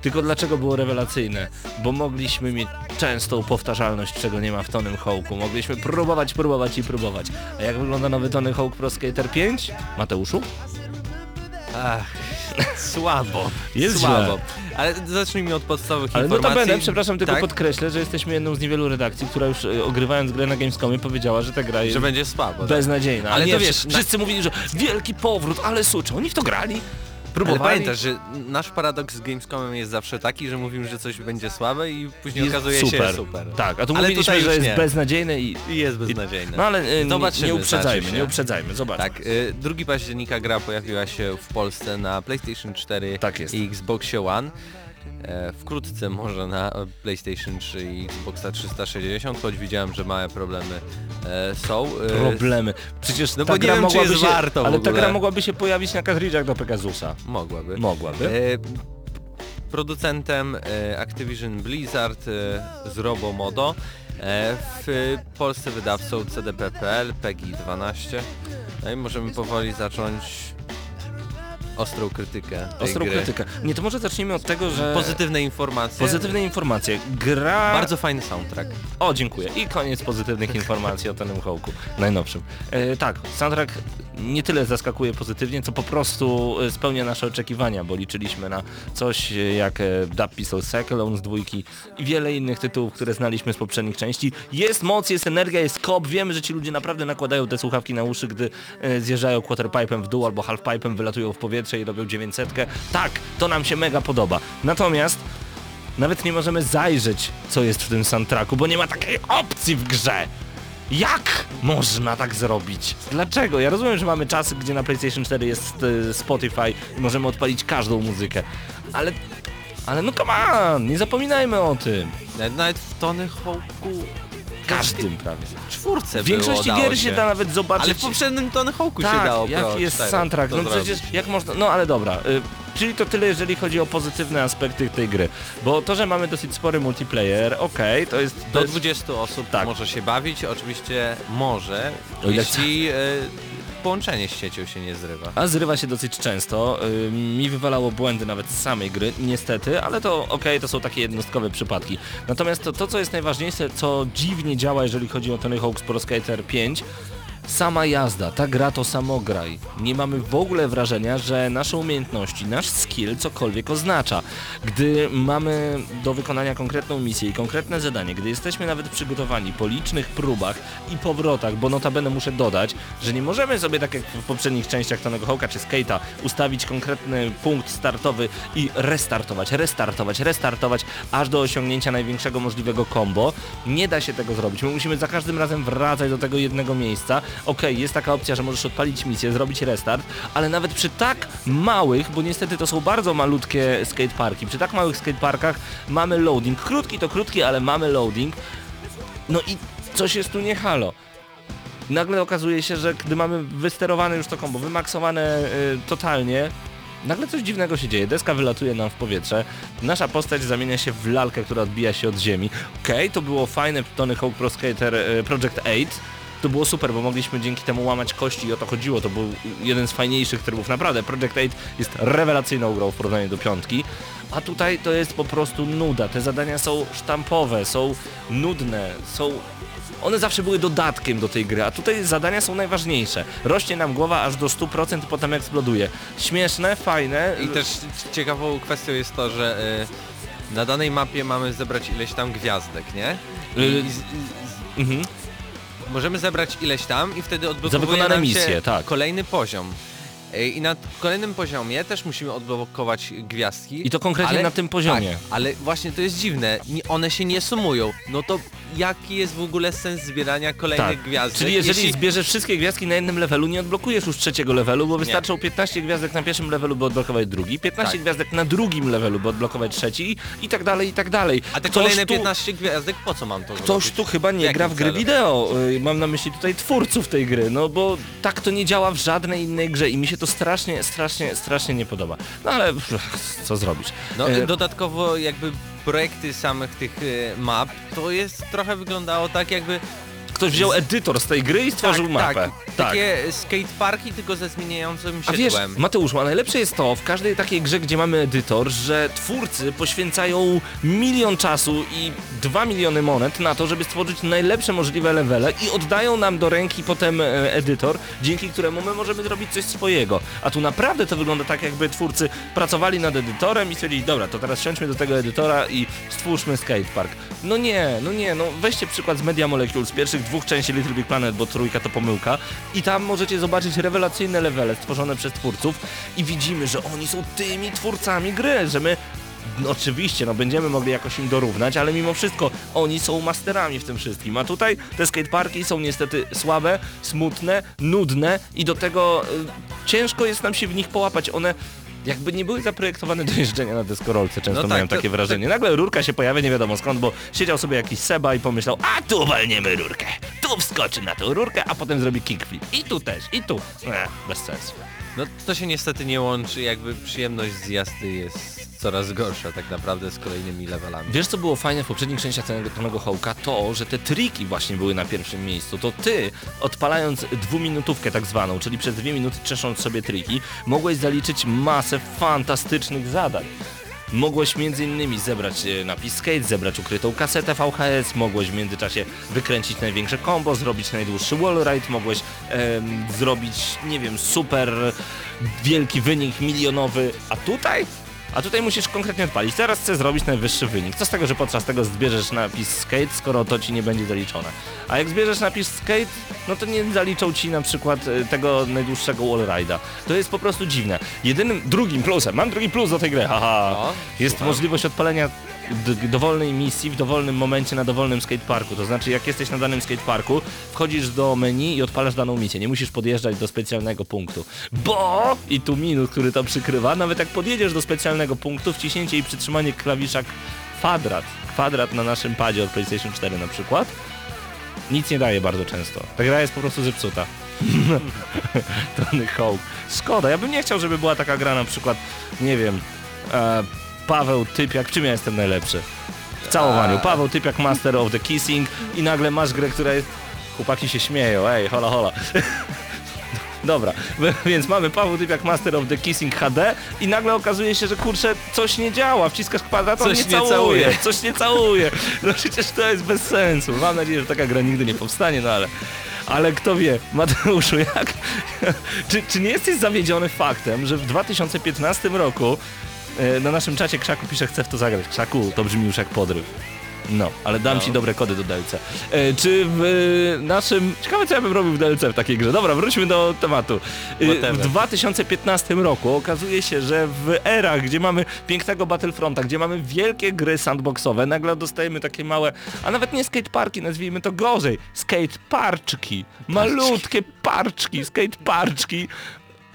Tylko dlaczego było rewelacyjne? Bo mogliśmy mieć częstą powtarzalność, czego nie ma w Tonym Hawku. Mogliśmy próbować, próbować i próbować. A jak wygląda nowy Tony Hawk Pro Skater 5? Mateuszu? Ach, słabo. Jest słabo. Ale zacznijmy od podstawowych Ale informacji. notabene, przepraszam, tylko tak, podkreślę, że jesteśmy jedną z niewielu redakcji, która już e, ogrywając grę na Gamescomie powiedziała, że ta gra jest że będzie słabo. tak? beznadziejna. Ale Ale to nie, wiesz, wszyscy, wszyscy mówili, że wielki powrót, ale słuchaj, oni w to grali? Ale Próbowali? pamiętasz, że nasz paradoks z Gamescomem jest zawsze taki, że mówimy, że coś będzie słabe i później Jest okazuje super. się super. Tak, a tu Ale mówiliśmy, tutaj że jest nie. beznadziejny i... I jest beznadziejne. No ale nie, Zobaczymy, nie uprzedzajmy, znaczy nie uprzedzajmy, zobaczmy. Tak, y, 2 października gra pojawiła się w Polsce na PlayStation 4 Tak i Xboxie One. E, wkrótce może na PlayStation 3 i Xboxa 360, choć widziałem, że małe problemy e, są. E, Problemy. Przecież No bo nie wiem, czy jest się... warto ale ta gra mogłaby się pojawić na kartridżach do Pegasusa. Mogłaby. Mogłaby. Producentem Activision Blizzard z Robomodo. W Polsce wydawcą CDP.pl, PEGI 12. No i możemy powoli zacząć ostrą krytykę Ostrą gry. krytykę. Nie, to może zacznijmy od tego, że... Pozytywne informacje. Pozytywne informacje. Gra... Bardzo fajny soundtrack. O, dziękuję. I koniec pozytywnych informacji o Tonym Hawku, najnowszym. E, tak, soundtrack nie tyle zaskakuje pozytywnie, co po prostu e, spełnia nasze oczekiwania, bo liczyliśmy na coś e, jak e, Dub Pistol Cyclone z dwójki i wiele innych tytułów, które znaliśmy z poprzednich części. Jest moc, jest energia, jest kop. Wiemy, że ci ludzie naprawdę nakładają te słuchawki na uszy, gdy zjeżdżają quarterpipe'em w dół albo halfpipe'em, wylatują w powietrze i robią 900. Tak, to nam się mega podoba. Natomiast nawet nie możemy zajrzeć, co jest w tym soundtracku, bo nie ma takiej opcji w grze. Jak można tak zrobić? Dlaczego? Ja rozumiem, że mamy czasy, gdzie na PlayStation 4 jest e, Spotify i możemy odpalić każdą muzykę, ale... Ale no come on, nie zapominajmy o tym. Nawet w Tony Hawk'u Każdym prawie. czwórce W większości było, gier się da nawet zobaczyć... Ale w poprzednim Tony Hawk'u tak, się dało jaki Pro jest 4 soundtrack, no zrobić. przecież jak można, no ale dobra, y, czyli to tyle jeżeli chodzi o pozytywne aspekty tej gry, bo to, że mamy dosyć spory multiplayer, okej, to jest... Do jest 20 osób Tak. może się bawić, oczywiście może, O jeśli e, połączenie z siecią się nie zrywa. A zrywa się dosyć często. Mi wywalało błędy nawet z samej gry, niestety, ale to okej, to są takie jednostkowe przypadki. Natomiast to, to, co jest najważniejsze, co dziwnie działa, jeżeli chodzi o Tony Hawk's Pro Skater 5, sama jazda, ta gra to samograj. Nie mamy w ogóle wrażenia, że nasze umiejętności, nasz skill cokolwiek oznacza. Gdy mamy do wykonania konkretną misję i konkretne zadanie, gdy jesteśmy nawet przygotowani po licznych próbach i powrotach, bo notabene muszę dodać, że nie możemy sobie tak jak w poprzednich częściach Tonego Hawka czy Skate'a ustawić konkretny punkt startowy i restartować, restartować, restartować aż do osiągnięcia największego możliwego combo. Nie da się tego zrobić. My musimy za każdym razem wracać do tego jednego miejsca. Okej, jest taka opcja, że możesz odpalić misję, zrobić restart, ale nawet przy tak małych, bo niestety to są bardzo malutkie skateparki, przy tak małych skateparkach mamy loading. Krótki to krótki, ale mamy loading. No i coś jest tu nie halo. Nagle okazuje się, że gdy mamy wysterowane już to kombo, wymaksowane y, totalnie, nagle coś dziwnego się dzieje. Deska wylatuje nam w powietrze, nasza postać zamienia się w lalkę, która odbija się od ziemi. Okej, to było fajne Tony Hawk Pro Skater y, Project 8. To było super, bo mogliśmy dzięki temu łamać kości i o to chodziło. To był jeden z fajniejszych trybów. Naprawdę, Project 8 jest rewelacyjną grą w porównaniu do piątki. A tutaj to jest po prostu nuda. Te zadania są sztampowe, są nudne, są one zawsze były dodatkiem do tej gry, a tutaj zadania są najważniejsze. Rośnie nam głowa aż do 100%, potem eksploduje. Śmieszne, fajne. I też ciekawą kwestią jest to, że e, na danej mapie mamy zebrać ileś tam gwiazdek, nie? I, Y, z- i, Mhm. Możemy zebrać ileś tam i wtedy Za odblokowuje wykonane nam misje, się tak. kolejny poziom. E, I na kolejnym poziomie też musimy odblokować gwiazdki. I to konkretnie na tym poziomie. Tak, ale właśnie to jest dziwne, nie, one się nie sumują. No to jaki jest w ogóle sens zbierania kolejnych Tak. gwiazdek? Czyli jeżeli zbierzesz wszystkie gwiazdki na jednym levelu, nie odblokujesz już trzeciego levelu, bo wystarczą 15 gwiazdek na pierwszym levelu, by odblokować drugi, 15 Tak. gwiazdek na drugim levelu, by odblokować trzeci i, tak dalej, i tak dalej. A te Ktoś kolejne tu- 15 gwiazdek, po co mam to Ktoś zrobić? tu chyba nie Jakim gra w gry wideo. Y, Mam na myśli tutaj twórców tej gry, no bo tak to nie działa w żadnej innej grze i mi się to strasznie, strasznie, strasznie nie podoba. No ale co zrobisz? No E, dodatkowo jakby projekty samych tych e, map, to jest trochę wyglądało tak jakby Ktoś wziął edytor z tej gry i stworzył tak, mapę. Tak, takie skateparki tylko ze zmieniającym się A wiesz, tłem. Mateuszu, a najlepsze jest to w każdej takiej grze, gdzie mamy edytor, że twórcy poświęcają milion czasu i dwa miliony monet na to, żeby stworzyć najlepsze możliwe levele i oddają nam do ręki potem e, edytor, dzięki któremu my możemy zrobić coś swojego. A tu naprawdę to wygląda tak, jakby twórcy pracowali nad edytorem i stwierdzili, dobra, to teraz siądźmy do tego edytora i stwórzmy skatepark. No nie, no nie, no weźcie przykład z Media Molecule z pierwszych dwóch części Little Big Planet, bo trójka to pomyłka i tam możecie zobaczyć rewelacyjne levele stworzone przez twórców i widzimy, że oni są tymi twórcami gry, że my no oczywiście, no będziemy mogli jakoś im dorównać, ale mimo wszystko oni są masterami w tym wszystkim. A tutaj te skateparki są niestety słabe, smutne, nudne i do tego y, ciężko jest nam się w nich połapać. One jakby nie były zaprojektowane do jeżdżenia na deskorolce, często No tak, mają to- takie wrażenie. Nagle rurka się pojawia, nie wiadomo skąd, bo siedział sobie jakiś Seba i pomyślał, a tu walniemy rurkę, tu wskoczy na tą rurkę, a potem zrobi kickflip. I tu też, i tu. Ech, bez sensu. No to się niestety nie łączy, jakby przyjemność z jazdy jest coraz gorsza tak naprawdę z kolejnymi levelami. Wiesz co było fajne w poprzednich częściach Tonego Hołka? To, że te triki właśnie były na pierwszym miejscu. To ty, odpalając dwuminutówkę tak zwaną, czyli przez dwie minuty czesząc sobie triki, mogłeś zaliczyć masę fantastycznych zadań. Mogłeś innymi zebrać e, napis skate, zebrać ukrytą kasetę VHS, mogłeś w międzyczasie wykręcić największe combo, zrobić najdłuższy wallride, mogłeś em, zrobić, nie wiem, super wielki wynik milionowy, a tutaj a tutaj musisz konkretnie odpalić. Teraz chcę zrobić najwyższy wynik. Co z tego, że podczas tego zbierzesz napis skate, skoro to ci nie będzie zaliczone. A jak zbierzesz napis skate, no to nie zaliczą ci na przykład e, tego najdłuższego wallride'a. To jest po prostu dziwne. Jedynym, drugim plusem, mam drugi plus do tej gry, haha, O, jest słucham. możliwość odpalenia dowolnej misji w dowolnym momencie na dowolnym skateparku. To znaczy jak jesteś na danym skateparku, wchodzisz do menu i odpalasz daną misję. Nie musisz podjeżdżać do specjalnego punktu. Bo, i tu minus, który to przykrywa, nawet jak podjedziesz do specjalnego punktu, wciśnięcie i przytrzymanie klawisza kwadrat, kwadrat na naszym padzie od PlayStation 4 na przykład, nic nie daje bardzo często. Ta gra jest po prostu zepsuta. Tony Hawk. Szkoda, ja bym nie chciał, żeby była taka gra na przykład, nie wiem, e, Paweł Typiak, w czym ja jestem najlepszy? W całowaniu. Paweł Typiak Master of the Kissing i nagle masz grę, która jest... Chłopaki się śmieją, ej, hola hola. Dobra, więc mamy Paweł Typiak Master of the Kissing HD i nagle okazuje się, że kurczę, coś nie działa, wciskasz kwadrat, on Coś nie nie całuje, całuje. coś nie całuje. No przecież to jest bez sensu. Mam nadzieję, że taka gra nigdy nie powstanie, no ale... Ale kto wie, Mateuszu, jak... czy, czy nie jesteś zawiedziony faktem, że w 2015 roku na naszym czacie Krzaku pisze, chcę w to zagrać. Krzaku, to brzmi już jak podryw. No, ale dam No. ci dobre kody do DLC. E, czy w e, naszym... Ciekawe co ja bym robił w DLC w takiej grze. Dobra, wróćmy do tematu. E, w 2015 roku okazuje się, że w erach, gdzie mamy pięknego Battlefronta, gdzie mamy wielkie gry sandboxowe, nagle dostajemy takie małe, a nawet nie skateparki, nazwijmy to gorzej, skateparczki. Malutkie parczki, skateparczki,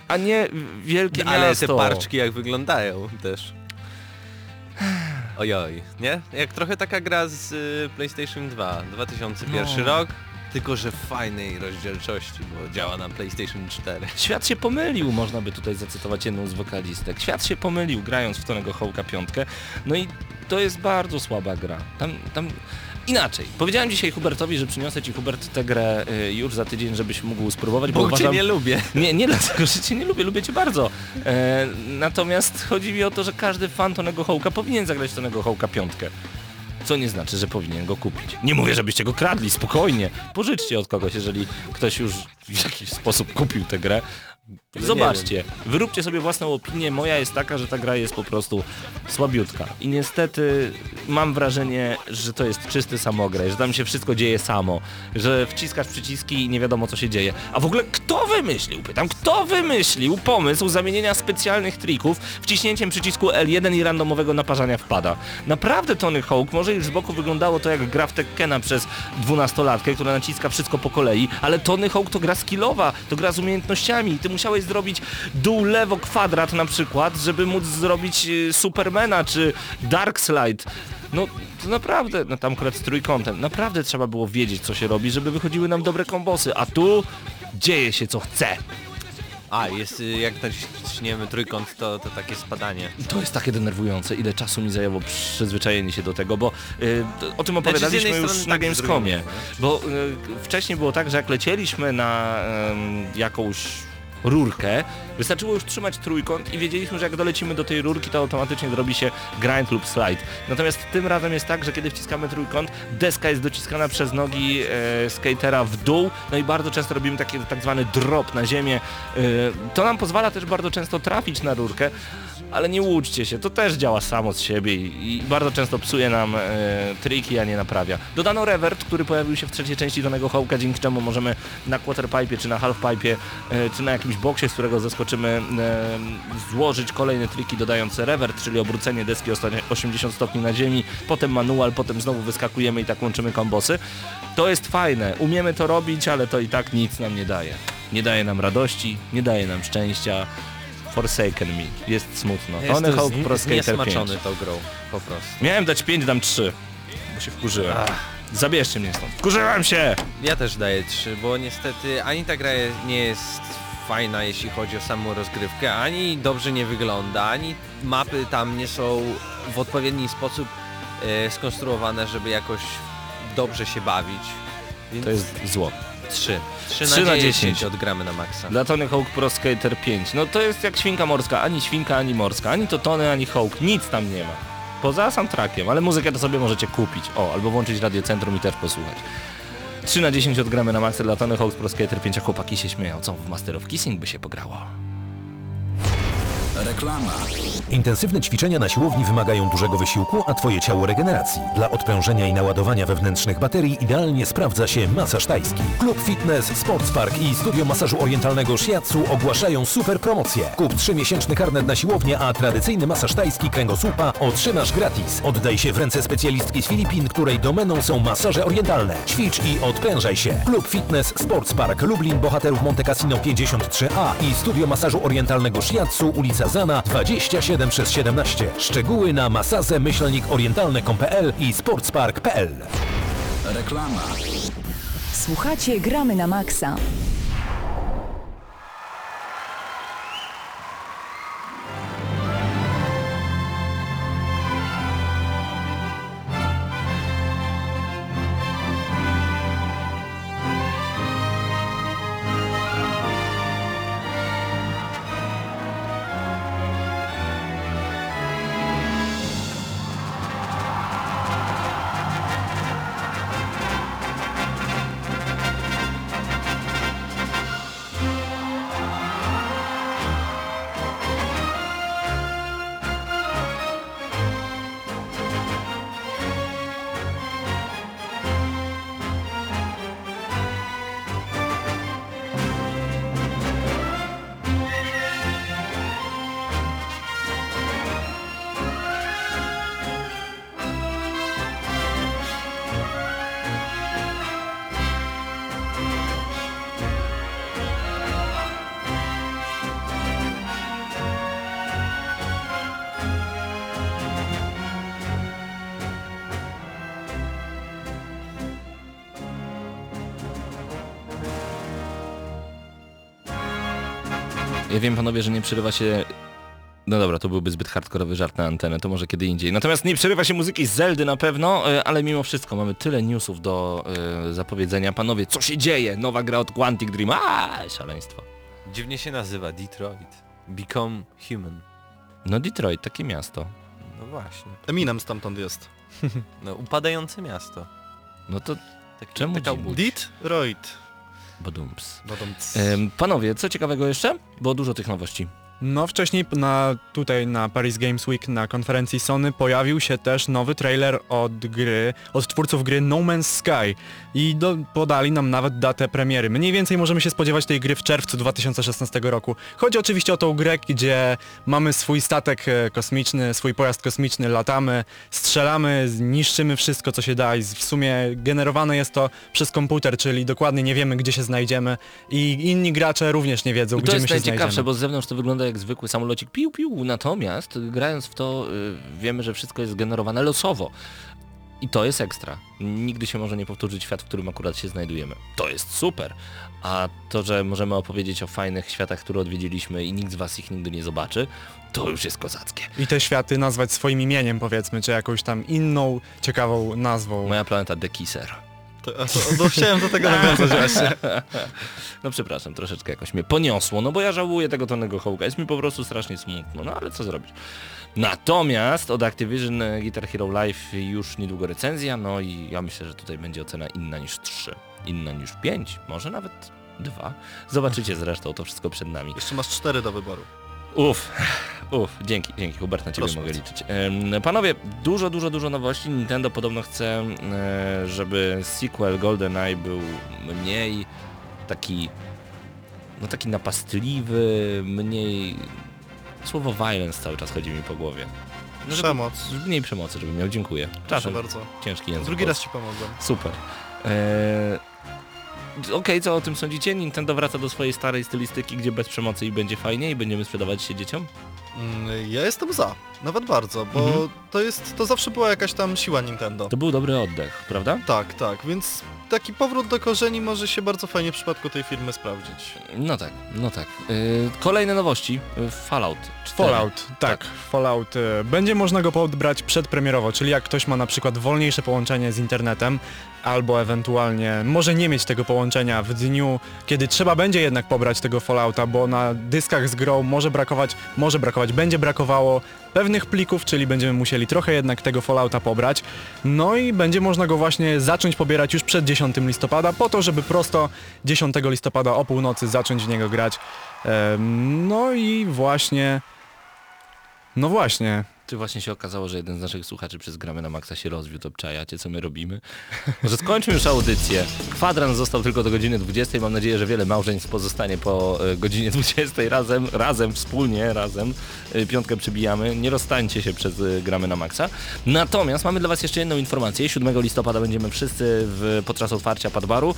a nie wielkie Ale miasto. te parczki jak wyglądają też. Ojoj, nie? Jak trochę taka gra z y, PlayStation 2, 2001 No. rok, tylko że w fajnej rozdzielczości, bo działa na PlayStation 4. Świat się pomylił, można by tutaj zacytować jedną z wokalistek. Świat się pomylił grając w Tonego Hołka piątkę. No i to jest bardzo słaba gra. Tam, tam... Inaczej. Powiedziałem dzisiaj Hubertowi, że przyniosę ci Hubert tę grę y, już za tydzień, żebyś mógł spróbować, bo, Bo uważam... cię nie lubię. Nie, nie dlatego, że cię nie lubię, lubię cię bardzo. E, natomiast chodzi mi o to, że każdy fan Tonego Hołka powinien zagrać Tonego Hołka piątkę. Co nie znaczy, że powinien go kupić. Nie mówię, żebyście go kradli, spokojnie. Pożyczcie od kogoś, jeżeli ktoś już w jakiś sposób kupił tę grę. Nie Zobaczcie, wyróbcie sobie własną opinię. Moja jest taka, że ta gra jest po prostu słabiutka. I niestety mam wrażenie, że to jest czysty samograj, że tam się wszystko dzieje samo, że wciskasz przyciski i nie wiadomo co się dzieje. A w ogóle kto wymyślił, pytam, kto wymyślił pomysł zamienienia specjalnych trików wciśnięciem przycisku L1 i randomowego naparzania wpada? Naprawdę Tony Hawk, może już z boku wyglądało to jak gra w Tekkena przez dwunastolatkę, która naciska wszystko po kolei, ale Tony Hawk to gra skillowa, to gra z umiejętnościami i ty musiałeś zrobić dół lewo kwadrat na przykład, żeby móc zrobić y, Supermana czy Dark Slide. No to naprawdę, no tam akurat z trójkątem, naprawdę trzeba było wiedzieć co się robi, żeby wychodziły nam dobre kombosy, a tu dzieje się co chce. A, jest y, jak naciśniemy trójkąt, to, to takie spadanie. To jest takie denerwujące, ile czasu mi zajęło przyzwyczajenie się do tego, bo y, o tym opowiadaliśmy jednej już na tak, Gamescomie, drugiej, bo y, wcześniej było tak, że jak lecieliśmy na em, jakąś rurkę, wystarczyło już trzymać trójkąt i wiedzieliśmy, że jak dolecimy do tej rurki, to automatycznie zrobi się grind lub slide. Natomiast tym razem jest tak, że kiedy wciskamy trójkąt, deska jest dociskana przez nogi e, skatera w dół, no i bardzo często robimy taki tak zwany drop na ziemię. E, to nam pozwala też bardzo często trafić na rurkę, ale nie łudźcie się, to też działa samo z siebie i, bardzo często psuje nam e, triki, a nie naprawia. Dodano revert, który pojawił się w trzeciej części danego hołka, dzięki czemu możemy na quarterpipe, czy na halfpipe, e, czy na jakimś boksie, z którego zaskoczymy, e, złożyć kolejne triki dodając revert, czyli obrócenie deski o stanie 80 stopni na ziemi, potem manual, potem znowu wyskakujemy i tak łączymy kombosy. To jest fajne, umiemy to robić, ale to i tak nic nam nie daje. Nie daje nam radości, nie daje nam szczęścia. Forsaken me. Jest smutno. Tony Jestem Hawk Pro Skater 5. zniesmaczony tą grą, po prostu. Miałem dać 5, dam 3. Bo się wkurzyłem. Zabierzcie mnie stąd. Wkurzyłem się! Ja też daję 3, bo niestety ani ta gra nie jest fajna, jeśli chodzi o samą rozgrywkę, ani dobrze nie wygląda, ani mapy tam nie są w odpowiedni sposób e, skonstruowane, żeby jakoś dobrze się bawić. Więc To jest zło. 3. 3 Trzy na na 10, 10. odgramy na maksa. Dla Tony Hawk Pro Skater 5. No to jest jak świnka morska. Ani świnka, ani morska. Ani to Tony, ani Hawk. Nic tam nie ma. Poza soundtrackiem, ale muzykę to sobie możecie kupić. O, albo włączyć radiocentrum i też posłuchać. 3 na 10 odgramy na maksa dla Tony Hawk Pro Skater 5, a chłopaki się śmieją. Co, w Master of Kissing by się pograło? Reklama. Intensywne ćwiczenia na siłowni wymagają dużego wysiłku, a Twoje ciało regeneracji. Dla odprężenia i naładowania wewnętrznych baterii idealnie sprawdza się masaż tajski. Klub Fitness, Sports Park i Studio Masażu Orientalnego Shiatsu ogłaszają super promocję. Kup 3-miesięczny karnet na siłownię, a tradycyjny masaż tajski kręgosłupa otrzymasz gratis. Oddaj się w ręce specjalistki z Filipin, której domeną są masaże orientalne. Ćwicz i odprężaj się. Klub Fitness, Sports Park Lublin, Bohaterów Monte Cassino 53A i Studio Masażu Orientalnego Shiatsu, ulica Zana 27 przez 17. Szczegóły na masazę myślnik orientalne.pl i sportspark.pl. Reklama. Słuchacie Gramy na Maxa. Wiem panowie, że nie przerywa się... No dobra, to byłby zbyt hardkorowy żart na antenę, to może kiedy indziej. Natomiast nie przerywa się muzyki z Zeldy na pewno, e, ale mimo wszystko mamy tyle newsów do e, zapowiedzenia. Panowie, co się dzieje? Nowa gra od Quantic Dream. A, szaleństwo. Dziwnie się nazywa Detroit. Become Human. No Detroit, takie miasto. No właśnie. Eminem stamtąd jest. No upadające miasto. No to Tak, Czemu. Detroit. Badumps. Badumc. Em, panowie, co ciekawego jeszcze? Bo dużo tych nowości. No wcześniej na, tutaj na Paris Games Week na konferencji Sony pojawił się też nowy trailer od gry, od twórców gry No Man's Sky i do, podali nam nawet datę premiery. Mniej więcej możemy się spodziewać tej gry w czerwcu 2016 roku. Chodzi oczywiście o tą grę, gdzie mamy swój statek e, kosmiczny, swój pojazd kosmiczny, latamy, strzelamy, niszczymy wszystko co się da i w sumie generowane jest to przez komputer, czyli dokładnie nie wiemy gdzie się znajdziemy i inni gracze również nie wiedzą to gdzie my jest się najciekawsze, znajdziemy. bo z zewnątrz to wygląda jak zwykły samolocik piu piu, natomiast grając w to y, wiemy, że wszystko jest generowane losowo. I to jest ekstra. Nigdy się może nie powtórzyć świat, w którym akurat się znajdujemy. To jest super. A to, że możemy opowiedzieć o fajnych światach, które odwiedziliśmy i nikt z was ich nigdy nie zobaczy, to już jest kozackie. I te światy nazwać swoim imieniem powiedzmy, czy jakąś tam inną ciekawą nazwą. Moja planeta Dekiser. To, to, chciałem do tego nawiązać właśnie. No przepraszam, troszeczkę jakoś mnie poniosło, no bo ja żałuję tego Tonego Hołka, jest mi po prostu strasznie smutno, no ale co zrobić. Natomiast od Activision e, Guitar Hero Live już niedługo recenzja, no i ja myślę, że tutaj będzie ocena inna niż 3, inna niż 5, może nawet 2. Zobaczycie zresztą, to wszystko przed nami. Jeszcze masz cztery do wyboru. Uff, uff, dzięki, dzięki Hubert, na Ciebie Proszę mogę bardzo. liczyć. Panowie, dużo, dużo, dużo nowości. Nintendo podobno chce, e, żeby sequel GoldenEye był mniej taki, no taki napastliwy, mniej... Słowo violence cały czas chodzi mi po głowie. No, żeby, Przemoc. mniej przemocy, żeby miał, dziękuję. Proszę Czasem bardzo. ciężki język. Drugi raz ci pomogłem. Super. Eee, Okej, co o tym sądzicie? Nintendo wraca do swojej starej stylistyki, gdzie bez przemocy i będzie fajnie i będziemy sprzedawać się dzieciom? Mm, Ja jestem za. Nawet bardzo, bo Mhm. to jest, to zawsze była jakaś tam siła Nintendo. To był dobry oddech, prawda? Tak, tak, więc taki powrót do korzeni może się bardzo fajnie w przypadku tej firmy sprawdzić. No tak, no tak. Yy, kolejne nowości. Yy, Fallout 4. Fallout, tak, Fallout. e, Będzie można go pobrać przedpremierowo, czyli jak ktoś ma na przykład wolniejsze połączenie z internetem, albo ewentualnie może nie mieć tego połączenia w dniu, kiedy trzeba będzie jednak pobrać tego Fallouta, bo na dyskach z grą może brakować, może brakować, będzie brakowało pewnych plików, czyli będziemy musieli trochę jednak tego Fallouta pobrać. No i będzie można go właśnie zacząć pobierać już przed 10 listopada, po to, żeby prosto 10 listopada o północy zacząć w niego grać. No i właśnie No właśnie, Czy właśnie się okazało, że jeden z naszych słuchaczy przez gramy na maksa się rozwiódł, obczajacie, co my robimy? Może skończmy już audycję. Kwadrans został tylko do godziny 20. Mam nadzieję, że wiele małżeństw pozostanie po e, godzinie 20 razem, razem, wspólnie, razem. E, Piątkę przybijamy. Nie rozstańcie się przez e, gramy na maksa. Natomiast mamy dla Was jeszcze jedną informację. 7 listopada będziemy wszyscy w, podczas otwarcia Padbaru.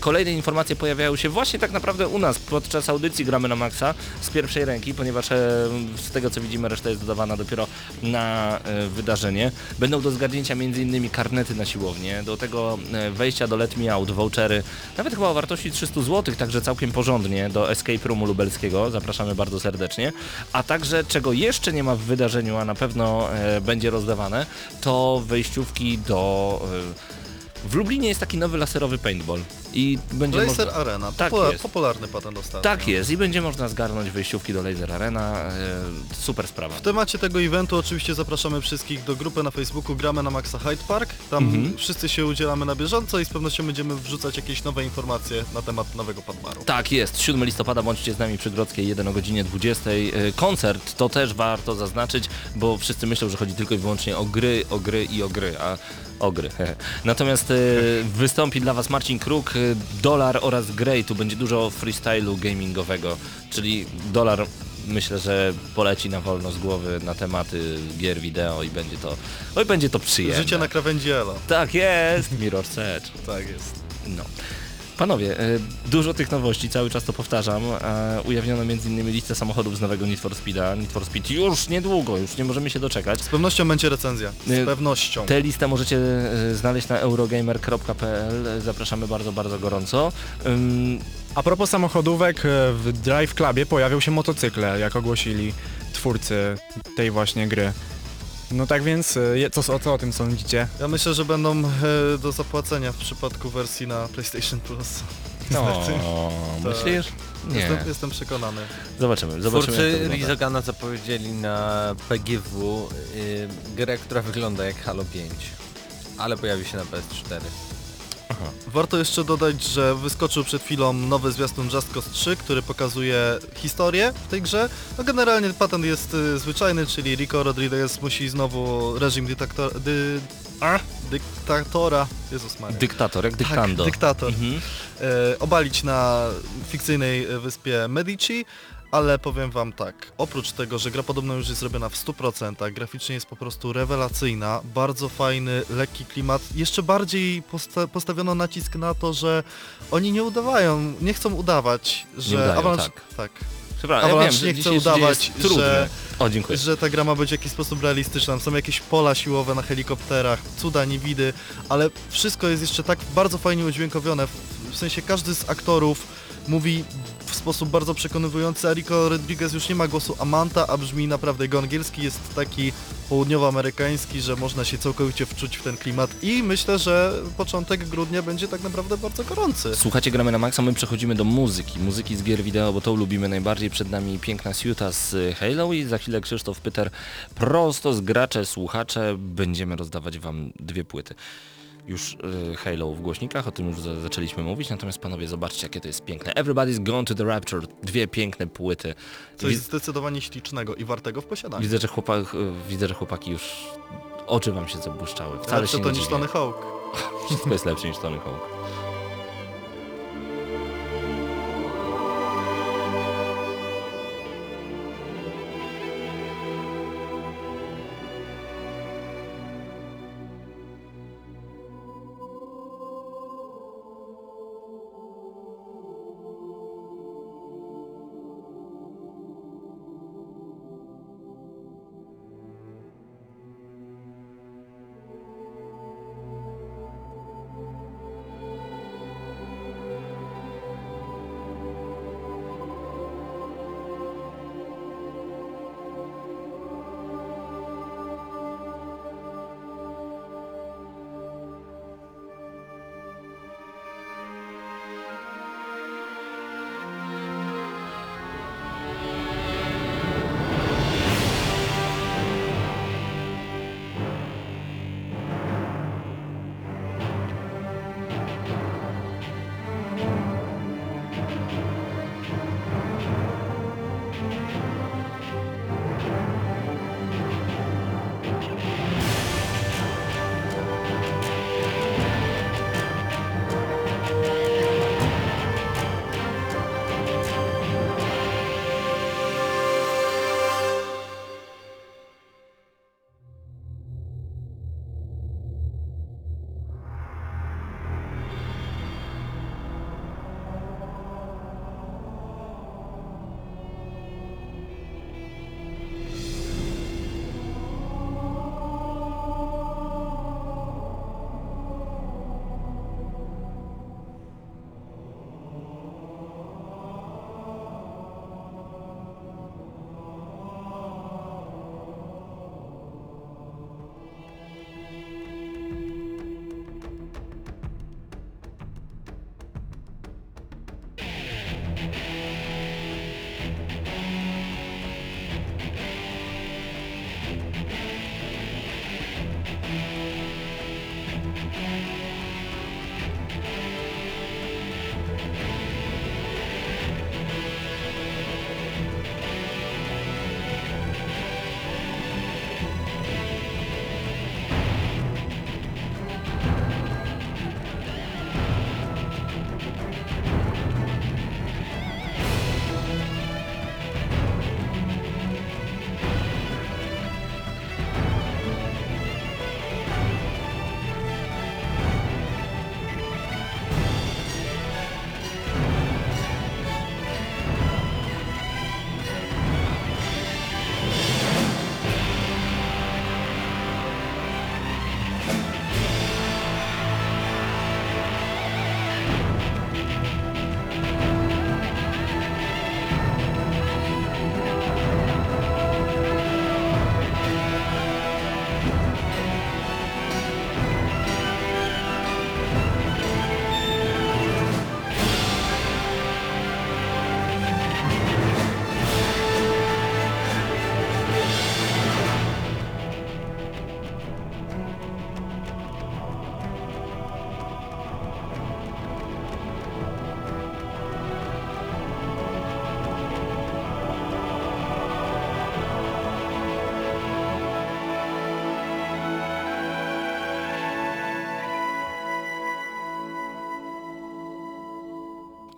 Kolejne informacje pojawiają się właśnie tak naprawdę u nas podczas audycji gramy na maksa z pierwszej ręki, ponieważ z tego co widzimy reszta jest dodawana dopiero na e, wydarzenie. Będą do zgarnięcia m.in. karnety na siłownię, do tego e, wejścia do Let Me Out, vouchery, nawet chyba o wartości 300 zł, także całkiem porządnie do Escape Roomu lubelskiego, zapraszamy bardzo serdecznie. A także czego jeszcze nie ma w wydarzeniu, a na pewno e, będzie rozdawane, to wejściówki do... W Lublinie jest taki nowy laserowy paintball i będzie Laser można... Arena, Tak jest. popularny patent ostatnio. Tak jest i będzie można zgarnąć wejściówki do Laser Arena, e, super sprawa. W temacie tego eventu oczywiście zapraszamy wszystkich do grupy na Facebooku Gramy na Maxa Hyde Park. Tam Mhm. wszyscy się udzielamy na bieżąco i z pewnością będziemy wrzucać jakieś nowe informacje na temat nowego Padbaru. Tak jest, 7 listopada bądźcie z nami przy Grodzkiej 1 o godzinie 20. E, Koncert to też warto zaznaczyć, bo wszyscy myślą, że chodzi tylko i wyłącznie o gry, o gry i o gry, a o gry. Natomiast e, wystąpi dla Was Marcin Kruk, Dolar oraz Grey, tu będzie dużo freestylu gamingowego, czyli Dolar myślę, że poleci na wolno z głowy na tematy gier wideo i będzie to, oj będzie to przyjemne. Życie na krawędzi Elo. Tak jest, Mirror Edge. Tak jest. No. Panowie, e, dużo tych nowości, cały czas to powtarzam. E, Ujawniono m.in. listę samochodów z nowego Need for Speeda. Need for Speed już niedługo, już nie możemy się doczekać. Z pewnością będzie recenzja. Z Nie, pewnością. Tę listę możecie e, znaleźć na eurogamer.pl. Zapraszamy bardzo, bardzo gorąco. A propos samochodówek, e, w Drive Clubie pojawią się motocykle, jak ogłosili twórcy tej właśnie gry. No tak więc, je- co, co, o tym sądzicie? Ja myślę, że będą e, do zapłacenia w przypadku wersji na PlayStation Plus. Niestety. o, Tak. myślisz? Nie. Jestem, jestem przekonany. Zobaczymy, zobaczymy jak to Twórcy wygląda. Rizogana zapowiedzieli na PGW y, grę, która wygląda jak Halo 5, ale pojawi się na PS4. Warto jeszcze dodać, że wyskoczył przed chwilą nowy zwiastun Just Cause 3, który pokazuje historię w tej grze. No generalnie patent jest y, zwyczajny, czyli Rico Rodriguez musi znowu reżim dyktator, dy, a? dyktatora, Jezus Maria. Dyktator, jak Tak, dyktando. dyktator. Mhm. e, obalić na fikcyjnej e, wyspie Medici, ale powiem wam tak, oprócz tego, że gra podobno już jest zrobiona w 100%, graficznie jest po prostu rewelacyjna, bardzo fajny, lekki klimat, jeszcze bardziej posta postawiono nacisk na to, że oni nie udawają, nie chcą udawać, że udają, Avalanche, tak. tak, Przepraszam, ja wiem, że nie chce udawać, że- O, dziękuję. że ta gra ma być w jakiś sposób realistyczna. Są jakieś pola siłowe na helikopterach, cuda, niewidy, ale wszystko jest jeszcze tak bardzo fajnie udźwiękowione. W sensie każdy z aktorów mówi w sposób bardzo przekonywujący, Rico Rodriguez już nie ma głosu Amanta, a brzmi naprawdę, jego angielski jest taki południowoamerykański, że można się całkowicie wczuć w ten klimat i myślę, że początek grudnia będzie tak naprawdę bardzo gorący. Słuchacie, gramy na maksa, my przechodzimy do muzyki. Muzyki z gier wideo, bo to lubimy najbardziej. Przed nami piękna Siuta z y, Halo i za chwilę Krzysztof Pyter prosto z gracze, słuchacze. Będziemy rozdawać wam dwie płyty. Już y, Halo w głośnikach, o tym już za, zaczęliśmy mówić, natomiast panowie, zobaczcie jakie to jest piękne. Everybody's Gone to the Rapture, dwie piękne płyty. Coś Wi- zdecydowanie ślicznego i wartego w posiadaniu. widzę, że chłopak, y, widzę, że chłopaki już oczy wam się zabłyszczały. Wcale Lepsze się to nie niż. Tony Hawk. Wszystko jest lepsze niż Tony Hawk.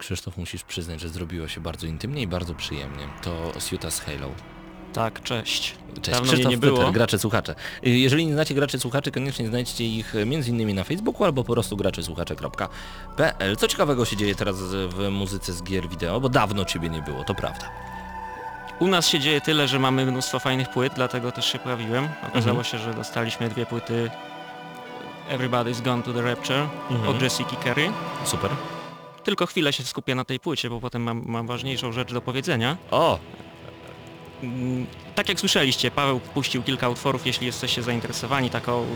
Krzysztof, musisz przyznać, że zrobiło się bardzo intymnie i bardzo przyjemnie. To Siuta z Halo. Tak, cześć. Cześć, Dawno Krzysztof nie było. Pytel, gracze słuchacze. Y, Jeżeli nie znacie graczy słuchaczy, koniecznie znajdźcie ich y, innymi na Facebooku albo po prostu graczesłuchacze.pl. Co ciekawego się dzieje teraz w muzyce z gier wideo, bo dawno ciebie nie było, to prawda. U nas się dzieje tyle, że mamy mnóstwo fajnych płyt, dlatego też się pojawiłem. Okazało Mhm. się, że dostaliśmy dwie płyty Everybody's Gone to the Rapture Mhm. od Jessica Carey. Super. Tylko chwilę się skupię na tej płycie, bo potem mam, mam ważniejszą rzecz do powiedzenia. O, Mm, Tak jak słyszeliście, Paweł puścił kilka utworów, jeśli jesteście zainteresowani taką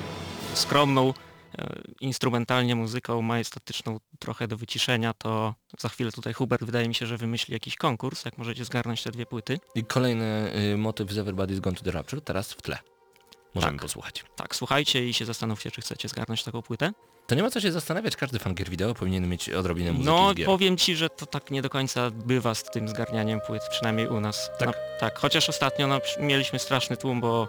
skromną, e, instrumentalnie muzyką majestatyczną, trochę do wyciszenia, to za chwilę tutaj Hubert wydaje mi się, że wymyśli jakiś konkurs, jak możecie zgarnąć te dwie płyty. i kolejny y, motyw z Everybody's Gone to the Rapture, teraz w tle. Możemy Tak. posłuchać. Tak, słuchajcie i się zastanówcie, czy chcecie zgarnąć taką płytę. To nie ma co się zastanawiać, każdy fan gier wideo powinien mieć odrobinę muzyki No, powiem ci, że to tak nie do końca bywa z tym zgarnianiem płyt, przynajmniej u nas. Tak? No, tak, chociaż ostatnio no, mieliśmy straszny tłum, bo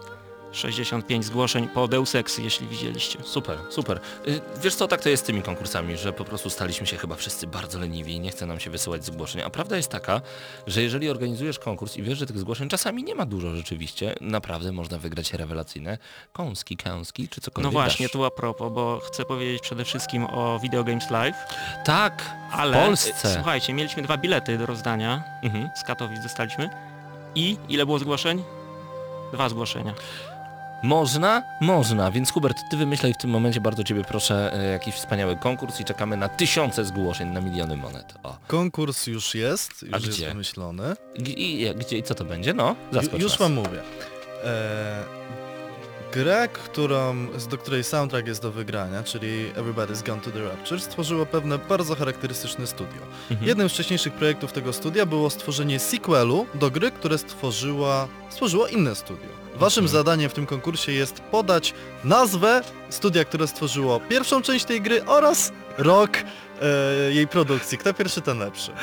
65 zgłoszeń po Deus Exy, jeśli widzieliście. Super, super. Y, Wiesz co, tak to jest z tymi konkursami, że po prostu staliśmy się chyba wszyscy bardzo leniwi i nie chce nam się wysyłać zgłoszeń. A prawda jest taka, że jeżeli organizujesz konkurs i wiesz, że tych zgłoszeń czasami nie ma dużo rzeczywiście, naprawdę można wygrać rewelacyjne kąski, kąski czy No cokolwiek właśnie, dasz. tu a propos, bo chcę powiedzieć przede wszystkim o Video Games Live, Tak, ale w Polsce. e, słuchajcie, mieliśmy dwa bilety do rozdania, Mhm. z Katowic dostaliśmy i ile było zgłoszeń? Dwa zgłoszenia. Można? Można, więc Hubert, ty wymyślaj w tym momencie, bardzo ciebie proszę, e, jakiś wspaniały konkurs i czekamy na tysiące zgłoszeń, na miliony monet. O. Konkurs już jest, już A jest gdzie? wymyślony. I, i, gdzie i co to będzie? No, Ju, zaskocz już nas. wam mówię. E, grę, którą, do której soundtrack jest do wygrania, czyli Everybody's Gone to the Rapture, stworzyło pewne bardzo charakterystyczne studio. Mhm. Jednym z wcześniejszych projektów tego studia było stworzenie sequelu do gry, które stworzyła, stworzyło inne studio. Waszym zadaniem w tym konkursie jest podać nazwę studia, które stworzyło pierwszą część tej gry oraz rok e, jej produkcji. Kto pierwszy, ten lepszy.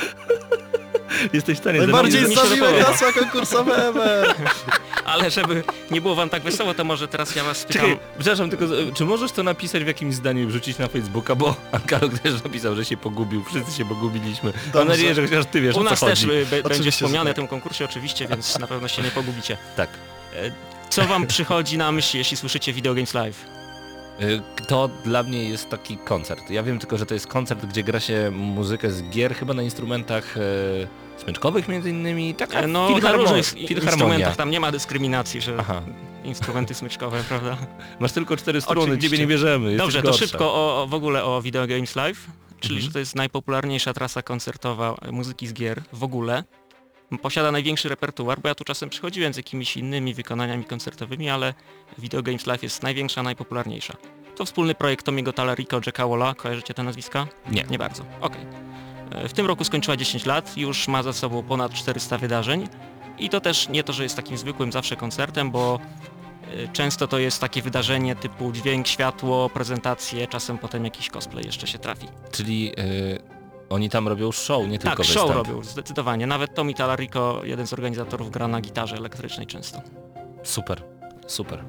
Jesteś w stanie Najbardziej mi się stawiłe podoba. hasła konkursowe ever! Ale żeby nie było wam tak wesoło, to może teraz ja was spytam. Czekaj, przepraszam, tylko czy możesz to napisać w jakimś zdaniu i wrzucić na Facebooka, bo Ankaro też napisał, że się pogubił, wszyscy się pogubiliśmy. Mam Dobrze. nadzieję, że chociaż ty wiesz U o co nas też chodzi. y, be, będzie Oczywiście, że wspomniane tak. w tym konkursie oczywiście, więc na pewno się nie pogubicie. Tak. E, Co wam przychodzi na myśl, jeśli słyszycie Video Games Live? Y, To dla mnie jest taki koncert. Ja wiem tylko, że to jest koncert, gdzie gra się muzykę z gier, chyba na instrumentach e, smyczkowych między innymi. Taka E, No, na różnych filharmonia. instrumentach tam nie ma dyskryminacji, że Aha. instrumenty smyczkowe, prawda? Masz tylko cztery strony, Oczywiście. ciebie nie bierzemy. Dobrze, to szybko o, w ogóle o Video Games Live, czyli Mhm. że to jest najpopularniejsza trasa koncertowa e, muzyki z gier w ogóle. Posiada największy repertuar, bo ja tu czasem przychodziłem z jakimiś innymi wykonaniami koncertowymi, ale Video Games Live jest największa, najpopularniejsza. To wspólny projekt Tomiego Talarico, Jacka Walla, kojarzycie te nazwiska? Nie. Nie bardzo, okej. E, W tym roku skończyła 10 lat, już ma za sobą ponad 400 wydarzeń i to też nie to, że jest takim zwykłym zawsze koncertem, bo e, często to jest takie wydarzenie typu dźwięk, światło, prezentacje, czasem potem jakiś cosplay jeszcze się trafi. Czyli y, oni tam robią show, nie tylko tak, występ. show robią, zdecydowanie. Nawet Tommy Talarico, jeden z organizatorów, gra na gitarze elektrycznej często. Super, super.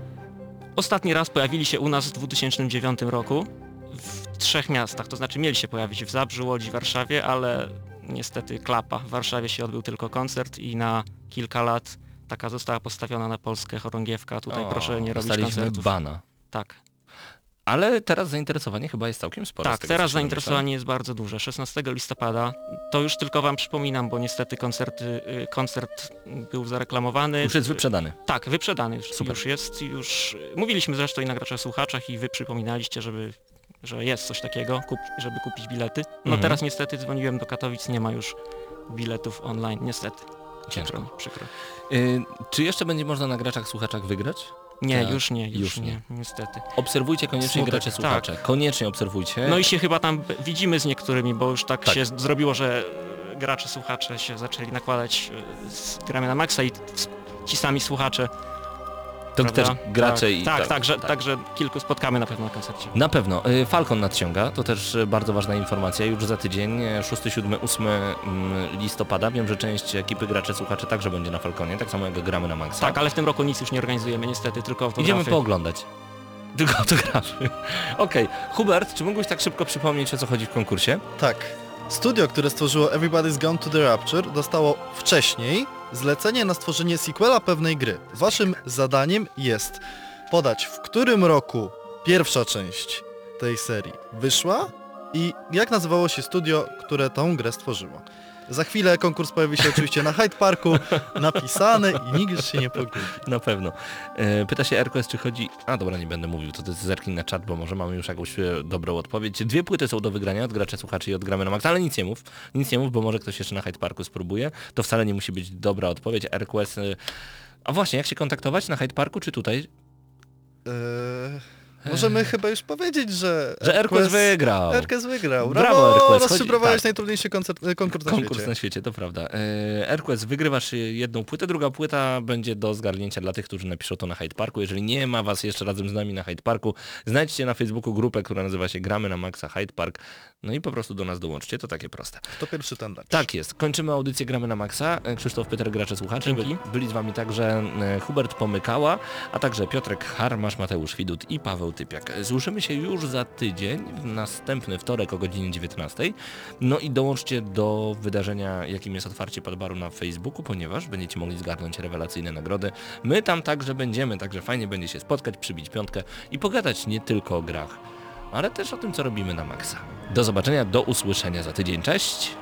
Ostatni raz pojawili się u nas w 2009 roku w trzech miastach, to znaczy mieli się pojawić w Zabrzu, Łodzi, Warszawie, ale niestety klapa. W Warszawie się odbył tylko koncert i na kilka lat taka została postawiona na Polskę chorągiewka. Tutaj O, proszę nie robić koncertów. bana. Tak, Ale teraz zainteresowanie chyba jest całkiem spore. tak teraz zainteresowanie jest bardzo duże. 16 listopada, to już tylko wam przypominam, bo niestety koncerty, y, koncert był zareklamowany. Już jest wyprzedany. Tak, wyprzedany już, Super. już jest, już mówiliśmy zresztą i na graczach słuchaczach i wy przypominaliście, żeby, że jest coś takiego, kup, żeby kupić bilety. No Mhm. teraz niestety dzwoniłem do Katowic, nie ma już biletów online, niestety. Ciężko. Przykro, przykro. Y, czy jeszcze będzie można na graczach słuchaczach wygrać? Nie, Tak, już nie, już, już nie. nie, niestety. Obserwujcie koniecznie Smutek, gracze słuchacze. Koniecznie obserwujcie. No i się chyba tam widzimy z niektórymi, bo już tak, Tak. się zrobiło, że e, gracze, słuchacze się zaczęli nakładać e, z gramy na maksa i ci sami słuchacze. To prawda? też gracze tak, i tak, tak, że, także kilku spotkamy na pewno na koncercie. Na pewno. Y, Falcon nadciąga, to też bardzo ważna informacja. Już za tydzień, y, 6, 7, 8 mm, listopada. Wiem, że część ekipy graczy słuchacze także będzie na Falconie, tak samo jak gramy na Maxa. Tak, ale w tym roku nic już nie organizujemy niestety, tylko autografy. Idziemy pooglądać. Tylko autografy. Okej. Hubert, czy mógłbyś tak szybko przypomnieć, o co chodzi w konkursie? Tak. Studio, które stworzyło Everybody's Gone to the Rapture dostało wcześniej zlecenie na stworzenie sequela pewnej gry. Waszym zadaniem jest podać w którym roku pierwsza część tej serii wyszła i jak nazywało się studio, które tą grę stworzyło. Za chwilę konkurs pojawi się oczywiście na Hyde Parku, napisany i nikt już się nie pogubi. Na pewno. E, Pyta się RQS, czy chodzi... A dobra, nie będę mówił, to ty zerknij na czat, bo może mamy już jakąś e, dobrą odpowiedź. Dwie płyty są do wygrania od graczy, słuchaczy i od gramy na max, ale nic nie mów. Nic nie mów, bo może ktoś jeszcze na Hyde Parku spróbuje. To wcale nie musi być dobra odpowiedź. RQS... e, A właśnie, jak się kontaktować? Na Hyde Parku czy tutaj? Możemy chyba już powiedzieć, że... Że RQS wygrał. RQS wygrał. Brawo, RQS. Chodzi- rozszyfrowałeś tak. najtrudniejszy koncert, e, konkurs na Konkurs świecie. na świecie, to prawda. E, wygrywasz jedną płytę, druga płyta będzie do zgarnięcia dla tych, którzy napiszą to na Hyde Parku. Jeżeli nie ma was jeszcze razem z nami na Hyde Parku, znajdźcie na Facebooku grupę, która nazywa się Gramy na Maxa Hyde Park. No i po prostu do nas dołączcie, to takie proste. To pierwszy ten dać. Tak jest. Kończymy audycję Gramy na Maxa. E, Krzysztof Pyter, gracze słuchacze. Byli, byli z wami także e, Hubert Pomykała, a także Piotrek Harmasz, Mateusz Widut i Paweł Typiak. E, Słyszymy się już za tydzień, w następny wtorek o godzinie 19. No i dołączcie do wydarzenia, jakim jest otwarcie Padbaru na Facebooku, ponieważ będziecie mogli zgarnąć rewelacyjne nagrody. My tam także będziemy, także fajnie będzie się spotkać, przybić piątkę i pogadać nie tylko o grach, ale też o tym, co robimy na Maxa. Do zobaczenia, do usłyszenia za tydzień. Cześć!